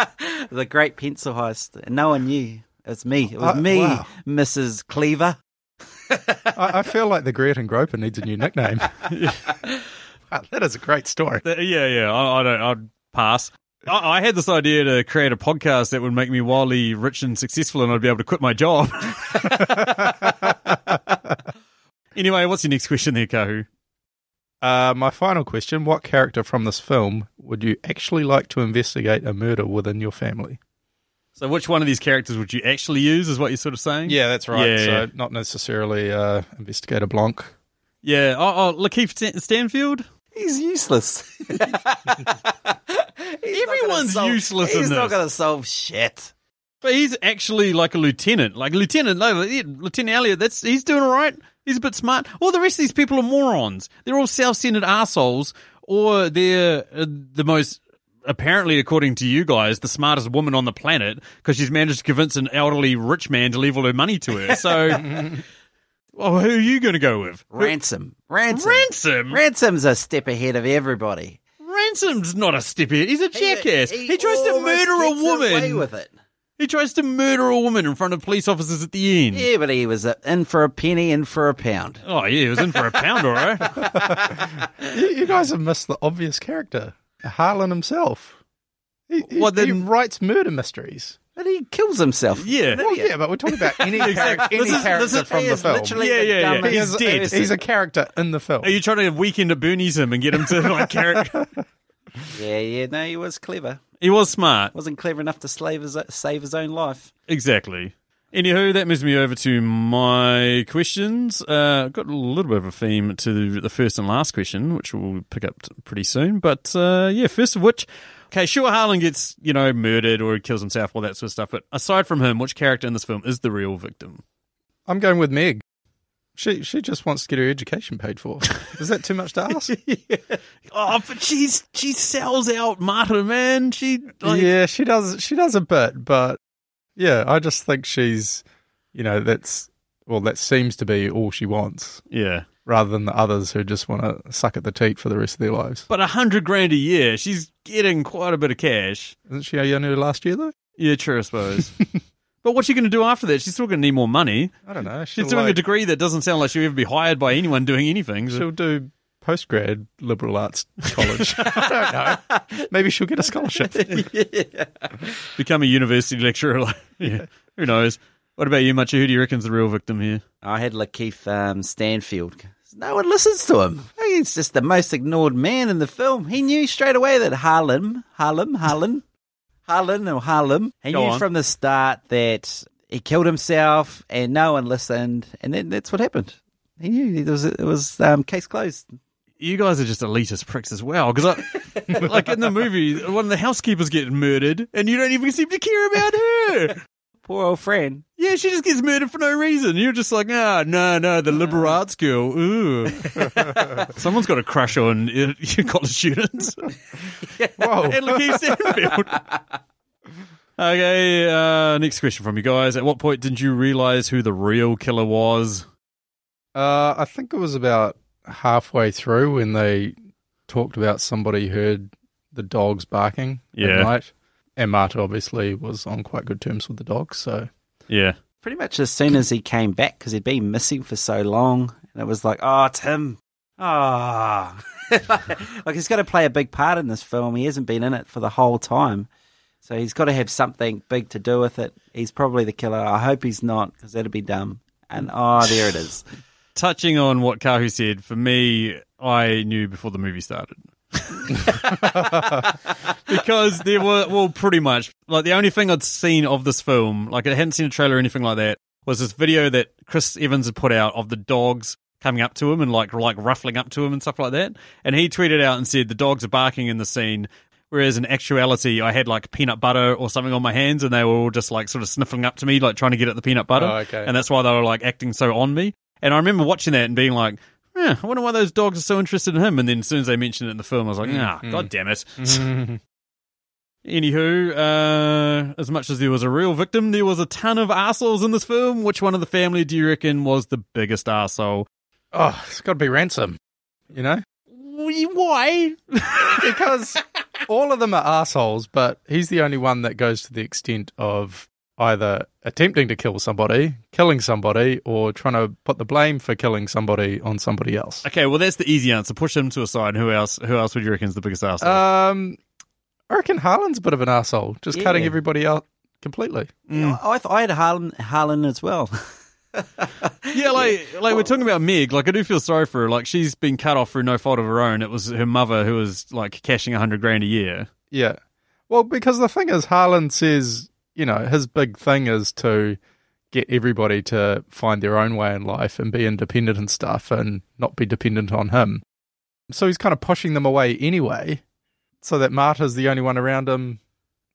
the great pencil heist, and no one knew it was me. It was
Uh,
me,
wow.
Mrs. Cleaver.
I, I feel like the Great and Groper needs a new nickname. wow, that is a great story.
Yeah, yeah. I, I don't. I'd pass. I, I had this idea to create a podcast that would make me wildly rich and successful, and I'd be able to quit my job. anyway, what's your next question there, Kahu?
Uh, my final question: What character from this film would you actually like to investigate a murder within your family?
So, which one of these characters would you actually use? Is what you're sort of saying?
Yeah, that's right.
Yeah,
so
yeah.
not necessarily uh, Investigator Blanc.
Yeah. Oh, oh Lakeith Stanfield.
He's useless.
Everyone's useless in
He's not going to solve shit.
But he's actually like a lieutenant. Like lieutenant, no, yeah, Lieutenant Elliot. That's he's doing all right. He's a bit smart. All the rest of these people are morons. They're all self-centered assholes, or they're uh, the most. Apparently, according to you guys, the smartest woman on the planet because she's managed to convince an elderly rich man to leave all her money to her. So, well, who are you going to go with?
Ransom. Ransom.
Ransom.
Ransom's a step ahead of everybody.
Ransom's not a step ahead. He's a jackass. He, tries to
almost
murder a
gets away
woman.
with it.
He tries to murder a woman in front of police officers at the end.
Yeah, but he was uh, in for a penny, in for a pound.
Oh yeah, he was in for a pound, all right.
You, you guys have missed the obvious character, Harlan himself. He, he,
Well, then-
he writes murder mysteries.
But he kills himself.
Yeah.
Well, yeah, but we're talking about any, character, any
is-
character
this is-
from
He
the
is
film.
literally
Yeah,
the
yeah, yeah.
dumbest
He's dead.
He's a character in the film.
Are you trying to weekend at Bernie's him and get him to like character?
Yeah, yeah, no, he was clever.
He was smart.
Wasn't clever enough to slave his, save his own life.
Exactly. Anywho, that moves me over to my questions. Uh, got a little bit of a theme to the first and last question, which we'll pick up pretty soon. But uh, yeah, first of which, okay, sure, Harlan gets you know murdered or he kills himself, all that sort of stuff. But aside from him, which character in this film is the real victim?
I'm going with Meg. She she just wants to get her education paid for. Is that too much to ask?
Oh, but she's she sells out Marta, man. She like,
yeah, she does. She does a bit, but Yeah, I just think she's, you know, that's well, that seems to be all she wants,
Yeah.
rather than the others who just want to suck at the teat for the rest of their lives.
But a hundred grand a year, she's getting quite a bit of cash.
Isn't she only last year though?
Yeah, true, I suppose. but what's she going to do after that? She's still going to need more money.
I don't know.
She's
She'll,
doing a
like-
degree that doesn't sound like she'll ever be hired by anyone doing anything. So
She'll do post grad liberal arts college. I don't know. Maybe she'll get a scholarship.
become a university lecturer. Like, yeah, who knows? What about you, Much? Who do you reckon's the real victim here?
I had Lakeith um, Stanfield. No one listens to him. He's just the most ignored man in the film. He knew straight away that Harlem, Harlem, Harlem, Harlem, or Harlem. He
Go
knew
on.
from the start that he killed himself, and no one listened, and then that's what happened. He knew it was it was um, case closed.
You guys are just elitist pricks as well. Because, like in the movie, one of the housekeepers gets murdered, and you don't even seem to care about her.
Poor old Fran.
Yeah, she just gets murdered for no reason. You're just like, ah, no, no, the liberal arts girl. Ooh, someone's got a crush on uh, college students.
Whoa.
and Lakeith Stanfield. Okay, uh, next question from you guys. At what point did you realize who the real killer was?
Uh, I think it was about halfway through when they talked about somebody heard the dogs barking
Yeah.
at night. And Marta obviously was on quite good terms with the dogs, so
Yeah.
Pretty much as soon as he came back, because he'd been missing for so long, and it was like, oh, it's him. Ah, like he's got to play a big part in this film. He hasn't been in it for the whole time, so he's got to have something big to do with it. He's probably the killer. I hope he's not, because that'd be dumb. And oh, there it is.
Touching on what Kahu said, for me, I knew before the movie started. because there were, well, pretty much, like the only thing I'd seen of this film, like I hadn't seen a trailer or anything like that, was this video that Chris Evans had put out of the dogs coming up to him and like like ruffling up to him and stuff like that. And he tweeted out and said the dogs are barking in the scene. Whereas in actuality, I had like peanut butter or something on my hands, and they were all just like sort of sniffling up to me, like trying to get at the peanut butter.
Oh, okay.
And that's why they were like acting so on me. And I remember watching that and being like, yeah, I wonder why those dogs are so interested in him. And then as soon as they mentioned it in the film, I was like, ah, god damn it. Anywho, uh, as much as there was a real victim, there was a ton of assholes in this film. Which one of the family do you reckon was the biggest asshole?
oh, it's got to be ransom. You know,
Why?
because all of them are assholes, but he's the only one that goes to the extent of either attempting to kill somebody, killing somebody, or trying to put the blame for killing somebody on somebody else.
Okay, well that's the easy answer. Push him to a side. Who else? Who else would you reckon is the biggest asshole?
Um, I reckon Harlan's a bit of an asshole, just
Yeah.
cutting everybody out completely.
Mm.
I, I had Harlan, Harlan as well.
yeah, like like we're talking about Meg. Like I do feel sorry for her. Like she's been cut off through no fault of her own. It was her mother who was like cashing a hundred grand a year.
Yeah. Well, because the thing is, Harlan says, you know, his big thing is to get everybody to find their own way in life and be independent and stuff and not be dependent on him. So he's kind of pushing them away anyway, so that Marta's the only one around him.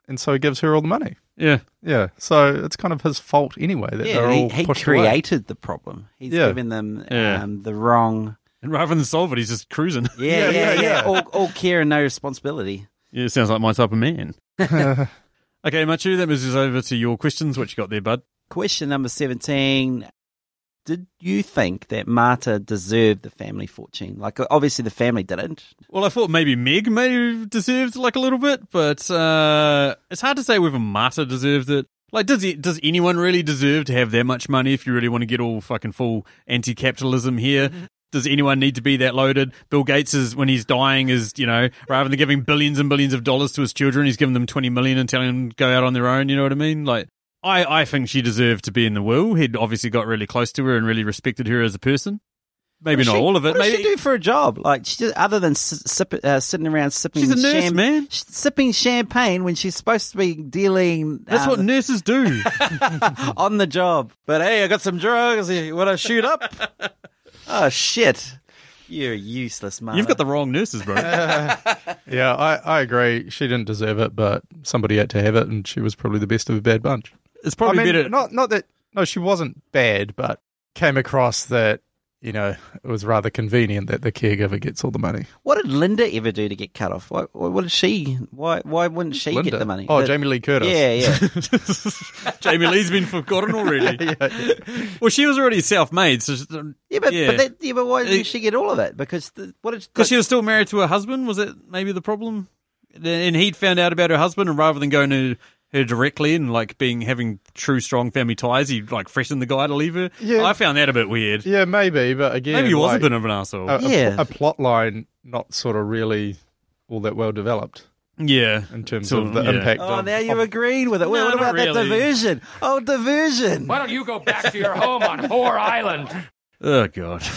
And so he gives her all the money.
Yeah.
Yeah. So it's kind of his fault anyway that
yeah,
they're all
he, he
pushed away.
created the problem. He's
Yeah.
given them
Yeah.
um, the wrong.
And rather than solve it, he's just cruising.
Yeah, yeah, yeah.
yeah.
All, all care and no responsibility.
Yeah, sounds like my type of man. okay, Machu, that moves us over to your questions. What you got there, bud?
Question number 17. Did you think that Marta deserved the family fortune? Like, obviously, the family didn't.
Well, I thought maybe Meg may have deserved like a little bit, but uh, it's hard to say whether Marta deserved it. Like, does he, does anyone really deserve to have that much money if you really want to get all fucking full anti-capitalism here? Does anyone need to be that loaded? Bill Gates is when he's dying is you know rather than giving billions and billions of dollars to his children, he's giving them twenty million and telling them to go out on their own. You know what I mean? Like, I I think she deserved to be in the will. He'd obviously got really close to her and really respected her as a person. Maybe not
she-
all of it.
What does
Maybe
she do for a job? Like, she just, other than sip, uh, sitting around sipping
She's a nurse,
cham-
man.
sipping champagne when she's supposed to be dealing
that's
um,
what nurses do.
on the job. But hey, I got some drugs. Want to shoot up? oh shit! You're useless, man.
You've got the wrong nurses, bro.
Yeah, I, I agree. She didn't deserve it, but somebody had to have it, and she was probably the best of a bad bunch.
It's probably
I mean,
better.
Not not that no, she wasn't bad, but came across that you know, it was rather convenient that the caregiver gets all the money.
What did Linda ever do to get cut off? Why, why- what did she? Why? Why wouldn't she
Linda?
get the money?
Oh,
The-
Jamie Lee Curtis.
Yeah, yeah.
Jamie Lee's been forgotten already. Well, she was already self-made, so
Yeah, but,
Yeah.
but that, yeah, but why
Uh,
didn't she get all of it? Because the, what did
because she was still married to her husband. Was it maybe the problem? And he'd found out about her husband, and rather than going to her directly and like being having true strong family ties, he like threatened the guy to leave her.
Yeah.
I found that a bit weird.
Yeah, maybe, but again,
Maybe he was
like,
a bit of an asshole.
a, a
Yeah.
a plot line not sort of really all that well developed
yeah,
in terms
So,
of the
yeah.
impact.
Oh,
of,
now you
of-
agreed with it. Well,
No,
what
not
about that
really.
diversion? Oh, diversion.
Why don't you go back to your home on Whore Island?
Oh god.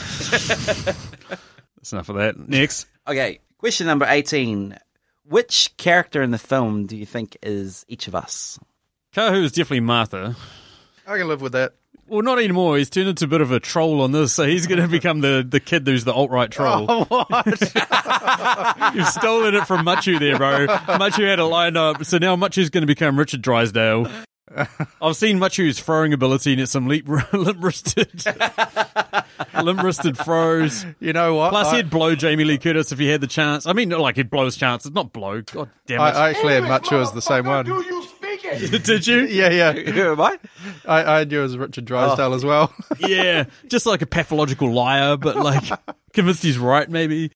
That's enough of that. Next.
Okay, question number 18. Which character in the film do you think is each of us?
Kahu is definitely Martha.
I can live with that.
Well, not anymore. He's turned into a bit of a troll on this, so he's going to become the, the kid who's the alt right troll.
Oh, what?
You've stolen it from Machu there, bro. Machu had it lined up, so now Machu's going to become Richard Drysdale. I've seen Machu's throwing ability and it's some leap, limp wristed, limp wristed throws.
you know what?
Plus,
I,
he'd blow Jamie Lee Curtis if he had the chance. I mean, not like he'd blow his chances, not blow. God damn it!
I actually had Macho as the same one.
Did you?
Yeah, yeah.
Who am I?
I, I had you as Richard Drysdale oh. as well.
Yeah, just like a pathological liar, but like convinced he's right. Maybe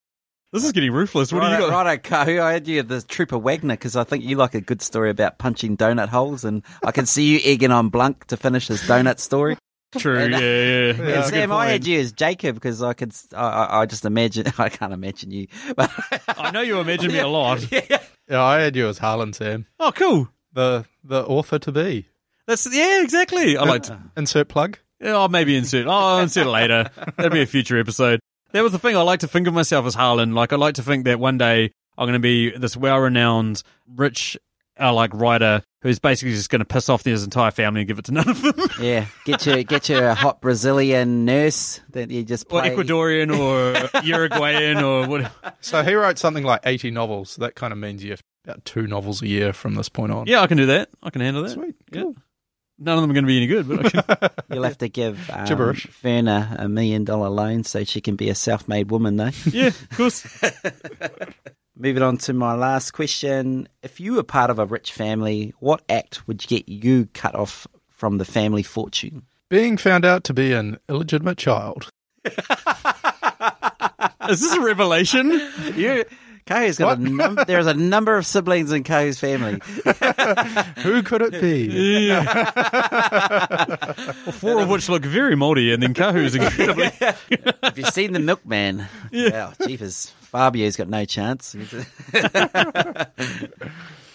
this is getting ruthless. What do you got?
righto, Kahu. I had you the Trooper Wagner because I think you like a good story about punching donut holes, and I can see you egging on Blunk to finish his donut story.
True.
And- uh,
Yeah, yeah.
and
That's
Sam, I had you as Jacob because I could. I, I, I just imagine. I can't imagine you, but
I know you imagine me a lot.
yeah, yeah, I had you as Harlan Sam,
Oh, cool.
the the author to be.
That's yeah, exactly. I like.
Insert plug.
Yeah, I'll maybe insert. Oh, I'll insert it later. That'll be a future episode. That was the thing. I like to think of myself as Harlan. Like I like to think that one day I'm going to be this well-renowned, rich, uh, like writer who's basically just going to piss off his entire family and give it to none of them,
yeah, get you get you a hot Brazilian nurse that you just
or. Ecuadorian, or Uruguayan, or whatever.
So he wrote something like eighty novels. That kind of means you have about two novels a year from this point on.
Yeah, I can do that. I can handle that.
Sweet,
Yeah. None of them are going to be any good, but I can.
You'll have to give um,
Gibberish.
Ferna a million dollar loan so she can be a self-made woman, though.
yeah, of course.
Moving on to my last question. If you were part of a rich family, what act would get you cut off from the family fortune?
Being found out to be an illegitimate child.
Is this a revelation?
You, Kahu's got a num- there's a number of siblings in Kahu's family.
Who could it be?
Four of which look very moldy, and then Kahu's incredibly.
Have you seen the milkman? Yeah. Wow, jeepers. Fabio's got no chance.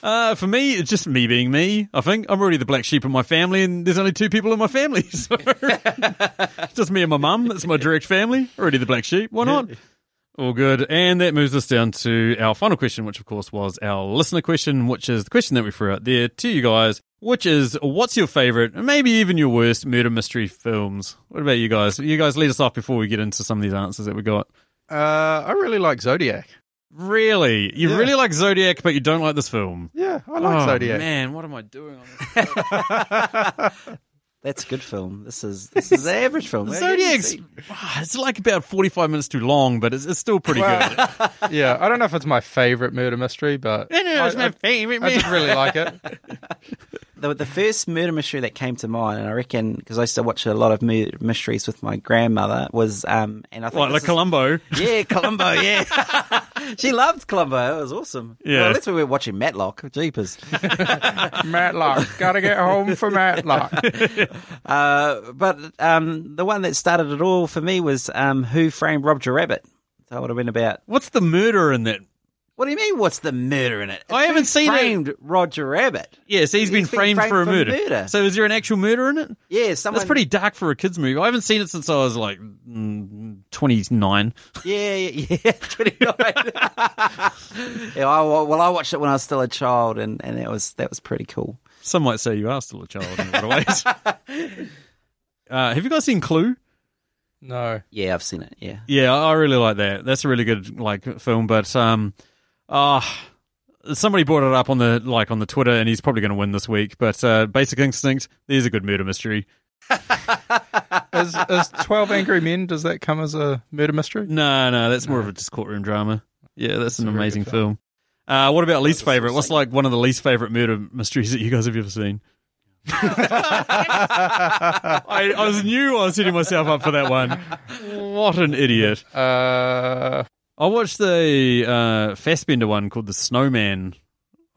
Uh, for me, it's just me being me. I think I'm already the black sheep in my family, and there's only two people in my family. So just me and my mum. That's my direct family. Already the black sheep. Why not? All good. And that moves us down to our final question, which of course was our listener question, which is the question that we threw out there to you guys, which is what's your favorite, maybe even your worst murder mystery films? What about you guys? You guys lead us off before we get into some of these answers that we got.
Uh, I really like Zodiac.
Really? You
Yeah.
really like Zodiac, but you don't like this film?
Yeah, I like
oh,
Zodiac.
Man, what am I doing on this?
That's a good film. This is this is an average film.
Zodiac's ah, it's like about 45 minutes too long, but it's, it's still pretty good.
Yeah, I don't know if it's my favorite murder mystery, but
I know, it's
I-
my
I-
favorite
I just really like it.
the, the first murder mystery that came to mind, and I reckon because I used to watch a lot of murder mysteries with my grandmother, was um, and I think
Like,
this
like
is-
Columbo.
Yeah, Columbo. Yeah, she loved Columbo. It was awesome.
Yeah.
well, that's why we were watching Matlock. Jeepers.
Matlock, gotta get home for Matlock.
Uh, but um, the one that started it all for me was um, Who Framed Roger Rabbit. So it would have been about.
What's the murder in that?
What do you mean? What's the murder in it?
I
Who
haven't seen it.
framed Roger Rabbit.
Yes, he's been
been
framed,
framed
for a
for
murder.
murder.
So is there an actual murder in it?
Yeah, someone.
That's pretty dark for a kids movie. I haven't seen it since I was like mm, 29.
Yeah, yeah, yeah. 29. yeah, I, well, I watched it when I was still a child, and, and that was that was pretty cool.
Some might say you are still a child in a lot of ways. Uh, have you guys seen Clue?
No.
Yeah, I've seen it. Yeah.
Yeah, I really like that. That's a really good like film. But um, ah, somebody brought it up on the like on the Twitter, and he's probably going to win this week. But uh, Basic Instinct, there's a good murder mystery.
is, is Twelve Angry Men? Does that come as a murder mystery?
No, no, that's more of a just courtroom drama. Yeah, that's an amazing
good
film. Uh, what about least favorite? What's like one of the least favorite murder mysteries that you guys have ever seen? I, I was knew I was setting myself up for that one. What an idiot!
Uh,
I watched the uh, Fassbender one called The Snowman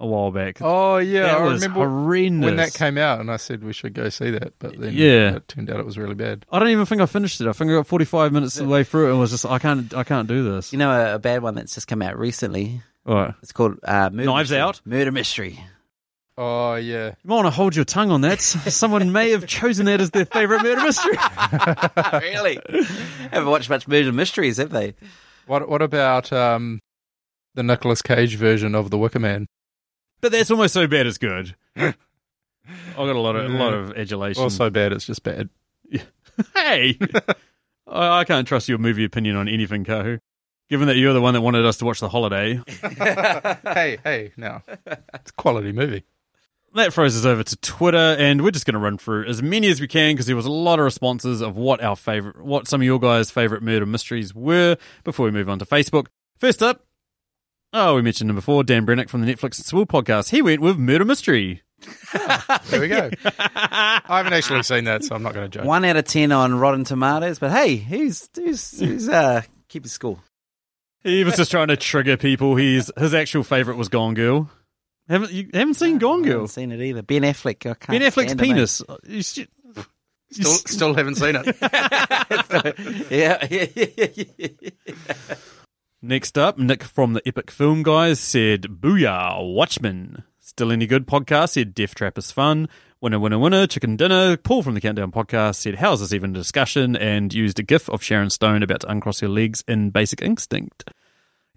a while back.
oh yeah,
that
I
was
remember
horrendous.
when that came out, and I said we should go see that, but then
Yeah.
it turned out it was really bad.
I don't even think I finished it. I think I got forty five minutes of the way through it and was just I can't I can't do this.
You know, a, a bad one that's just come out recently.
All right.
It's called uh, Murder
Knives
Mystery.
Out?
Murder Mystery.
Oh yeah,
You might want to hold your tongue on that. Someone may have chosen that as their favourite murder mystery.
really? Haven't watched much murder mysteries, have they?
What what about um the Nicolas Cage version of The Wicker Man?
But that's almost so bad it's good. I got a lot of a lot of adulation.
Well, so bad it's just bad.
hey, I, I can't trust your movie opinion on anything, Kahu. Given that you're the one that wanted us to watch The Holiday,
hey, hey, now it's a quality movie.
That throws us over to Twitter, and we're just going to run through as many as we can because there was a lot of responses of what our favorite, what some of your guys' favorite murder mysteries were. Before we move on to Facebook, first up, oh, we mentioned him before, Dan Brennick from the Netflix and Swill podcast. He went with murder mystery.
There we go. I haven't actually seen that, so I'm not going to judge.
One out of ten on Rotten Tomatoes, but hey, he's who's who's uh keeping score?
He was just trying to trigger people. He's his actual favorite was Gone Girl. Haven't you haven't seen Gone
I
Girl?
haven't seen it either. Ben Affleck. I can't
Ben Affleck's
stand him,
penis. Oh, you should- you
Still,
s-
still haven't seen it.
yeah, yeah, yeah, yeah.
Next up, Nick from the Epic Film Guys said, Booyah, Watchmen. Still any good podcast? Said Death Trap is fun. Winner, winner, winner, chicken dinner. Paul from the Countdown podcast said, How's this even a discussion? And used a gif of Sharon Stone about to uncross her legs in Basic Instinct.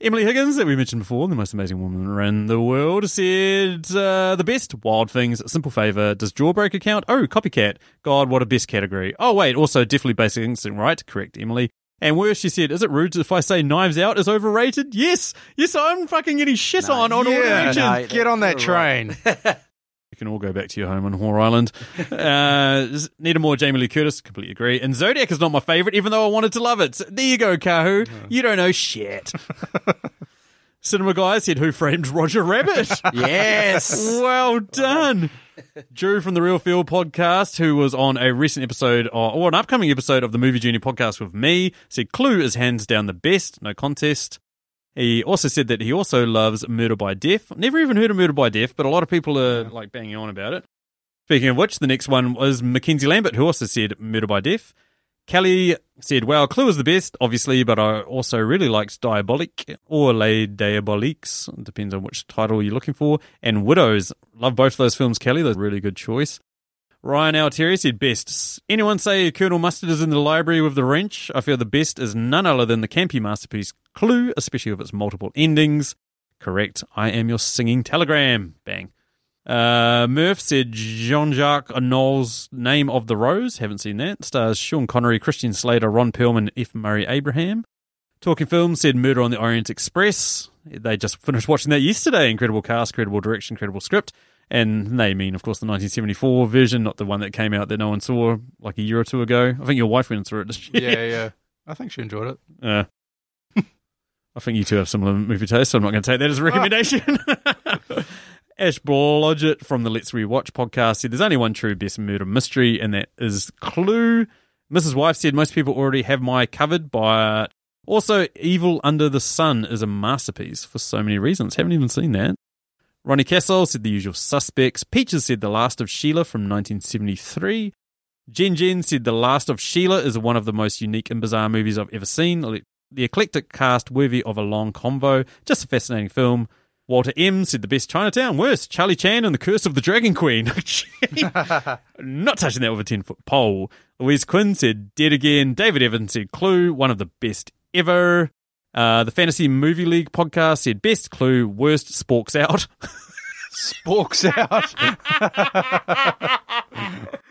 Emily Higgins, that we mentioned before, the most amazing woman in the world, said, uh, The best, Wild Things, Simple Favor, Does Jawbreaker count? Oh, Copycat. God, what a best category. Oh, wait, also definitely Basic Instinct, right? Correct, Emily. And worse, she said, Is it rude if I say Knives Out is overrated? Yes. Yes, I'm fucking getting shit on on all
yeah,
dimensions.
no,
get on that
you're right.
can all go back to your home on Whore Island. uh, need a more Jamie Lee Curtis. Completely agree. And Zodiac is not my favorite, even though I wanted to love it. So there you go, Kahu. You don't know shit. Cinema Guy said, Who framed Roger Rabbit?
Yes.
well done. Drew from the Real Feel podcast, who was on a recent episode or, or an upcoming episode of the Movie Journey podcast with me, said Clue is hands down the best, no contest. He also said that he also loves Murder by Death. Never even heard of Murder by Death, but a lot of people are like banging on about it. Speaking of which, the next one was Mackenzie Lambert, who also said Murder by Death. Kelly said, Well, Clue is the best, obviously, but I also really liked Diabolique or Les Diaboliques. Depends on which title you're looking for. And Widows. Love both of those films, Kelly. That's a really good choice. Ryan Altieri said best. Anyone say Colonel Mustard is in the library with the wrench? I feel the best is none other than the campy masterpiece Clue, especially with its multiple endings. Correct. I am your singing telegram. Bang. Uh, Murph said Jean Jacques Annaud's Name of the Rose. Haven't seen that. Stars Sean Connery, Christian Slater, Ron Perlman, F. Murray Abraham. Talking Film said Murder on the Orient Express. They just finished watching that yesterday. Incredible cast, credible direction, credible script. And they mean, of course, the 1974 version, not the one that came out that no one saw like a year or two ago. I think your wife went through it this year.
yeah, yeah. I think she enjoyed it.
Uh, I think you two have similar movie tastes, so I'm not going to take that as a recommendation. Ash Blodgett from the Let's Rewatch podcast said there's only one true best murder mystery, and that is Clue. Mrs. Wife said most people already have my covered, but also Evil Under the Sun is a masterpiece for so many reasons. Haven't even seen that. Ronnie Castle said the usual suspects. Peaches said The Last of Sheila from 1973. Jen Jen said The Last of Sheila is one of the most unique and bizarre movies I've ever seen. The eclectic cast worthy of a long convo. Just a fascinating film. Walter M said the best Chinatown. Worst, Charlie Chan and the Curse of the Dragon Queen. Not touching that with a 10 foot pole. Louise Quinn said Dead Again. David Evans said Clue, one of the best ever. Uh, the Fantasy Movie League podcast said best Clue, worst Sporks Out.
Sporks out.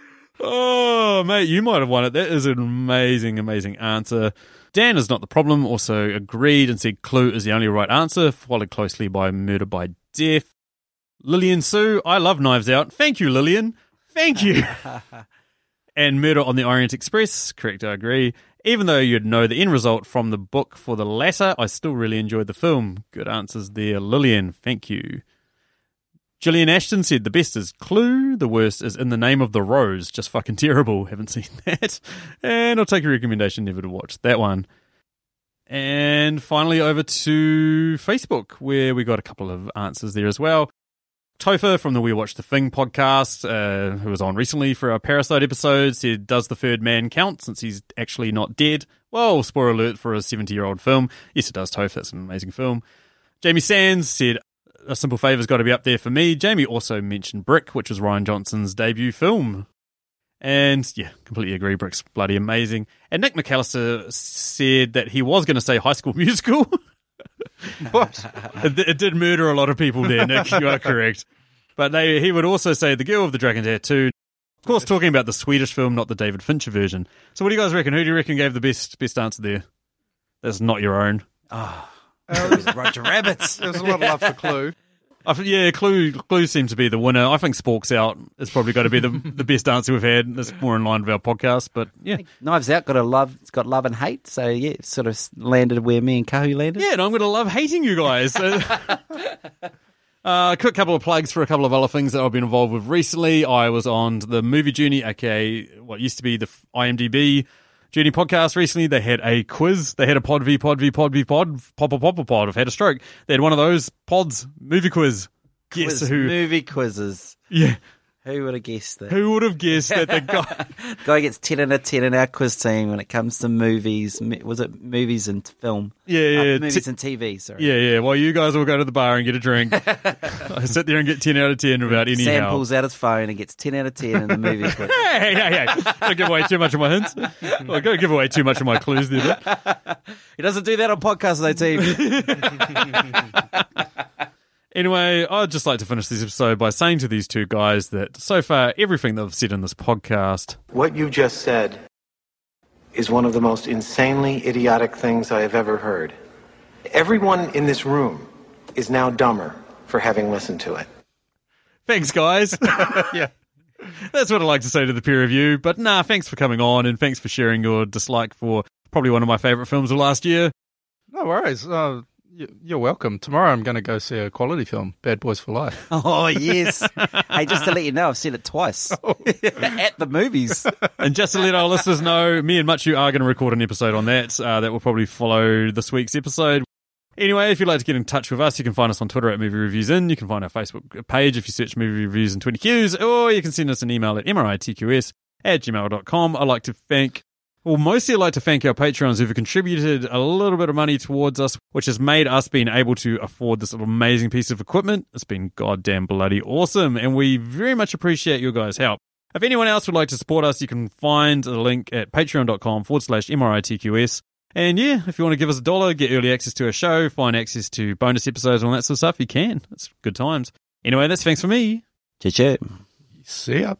Oh, mate, you might have won it. That is an amazing, amazing answer. Dan is not the problem, also agreed and said Clue is the only right answer, followed closely by Murder by Death. Lillian Sue, I love Knives Out. Thank you, Lillian. Thank you. And Murder on the Orient Express, correct, I agree. Even though you'd know the end result from the book for the latter, I still really enjoyed the film. Good answers there, Lillian. Thank you. Gillian Ashton said the best is Clue, the worst is In the Name of the Rose. Just fucking terrible. Haven't seen that. And I'll take your recommendation never to watch that one. And finally, over to Facebook, where we got a couple of answers there as well. Topher from the We Watch the Thing podcast, uh, who was on recently for our Parasite episode, said, Does the third man count since he's actually not dead? Well, spoiler alert for a 70 year old film. Yes, it does, Topher. It's an amazing film. Jamie Sands said, A Simple Favor's got to be up there for me. Jamie also mentioned Brick, which was Rian Johnson's debut film. And yeah, completely agree. Brick's bloody amazing. And Nick McAllister said that he was going to say High School Musical.
What?
it, it did murder a lot of people there, Nick. You are correct. But they, he would also say The Girl of the Dragon Tattoo. Too. Of course, talking about the Swedish film, not the David Fincher version. So, what do you guys reckon? Who do you reckon gave the best best answer there? That's not your own. Ah.
Roger Rabbits.
There's a lot of love for Clue.
I, th- yeah, Clue Clue seems to be the winner. I think Sporks Out is probably going to be the the best answer we've had. That's more in line with our podcast. But yeah,
Knives Out got a love. It's got love and hate. So yeah, it sort of landed where me and Kahu landed.
Yeah, and I'm going to love hating you guys. So- uh, quick couple of plugs for a couple of other things that I've been involved with recently. I was on the Movie Journey, aka what used to be the IMDb Journey podcast recently. They had a quiz. They had a pod v pod v pod v pod pop a pop a pod. I've had a stroke. They had one of those pods movie quiz. Guess
Quiz,
who?
movie quizzes.
Yeah,
Who would have guessed that?
who would have guessed that the guy?
Guy gets ten out of ten in our quiz team when it comes to movies. Was it movies and film?
Yeah,
Uh,
yeah,
movies
t-
and TV. Sorry.
Yeah, yeah. While you guys will go to the bar and get a drink, I sit there and get ten out of ten without any
Sam
help.
pulls out his phone and gets ten out of ten in the movie quiz.
Hey, hey, hey! Don't give away too much of my hints. Well, don't give away too much of my clues there. But
He doesn't do that on podcasts, though, team.
Anyway, I'd just like to finish this episode by saying to these two guys that so far everything that I've said in this podcast,
What you just said is one of the most insanely idiotic things I have ever heard. Everyone in this room is now dumber for having listened to it.
thanks, guys.
Yeah.
That's what I like to say to the peer review. But nah, thanks for coming on and thanks for sharing your dislike for probably one of my favorite films of last year.
No worries. Uh, y- you're welcome. Tomorrow I'm going to go see a quality film, Bad Boys for Life.
oh yes. Hey, just to let you know, I've seen it twice at the movies.
And just to let our listeners know, me and Machu are going to record an episode on that. Uh, that will probably follow this week's episode. Anyway, if you'd like to get in touch with us, you can find us on Twitter at Movie Reviews In. You can find our Facebook page if you search Movie Reviews and 20 Qs, or you can send us an email at mritqs at gmail.com. I'd like to thank, well, mostly I'd like to thank our Patreons who've contributed a little bit of money towards us, which has made us being able to afford this amazing piece of equipment. It's been goddamn bloody awesome, and we very much appreciate your guys' help. If anyone else would like to support us, you can find a link at patreon.com forward slash MRITQS. And yeah, if you want to give us a dollar, get early access to our show, find access to bonus episodes, and all that sort of stuff, you can. It's good times. Anyway, that's thanks for me.
Choo-choo.
See ya.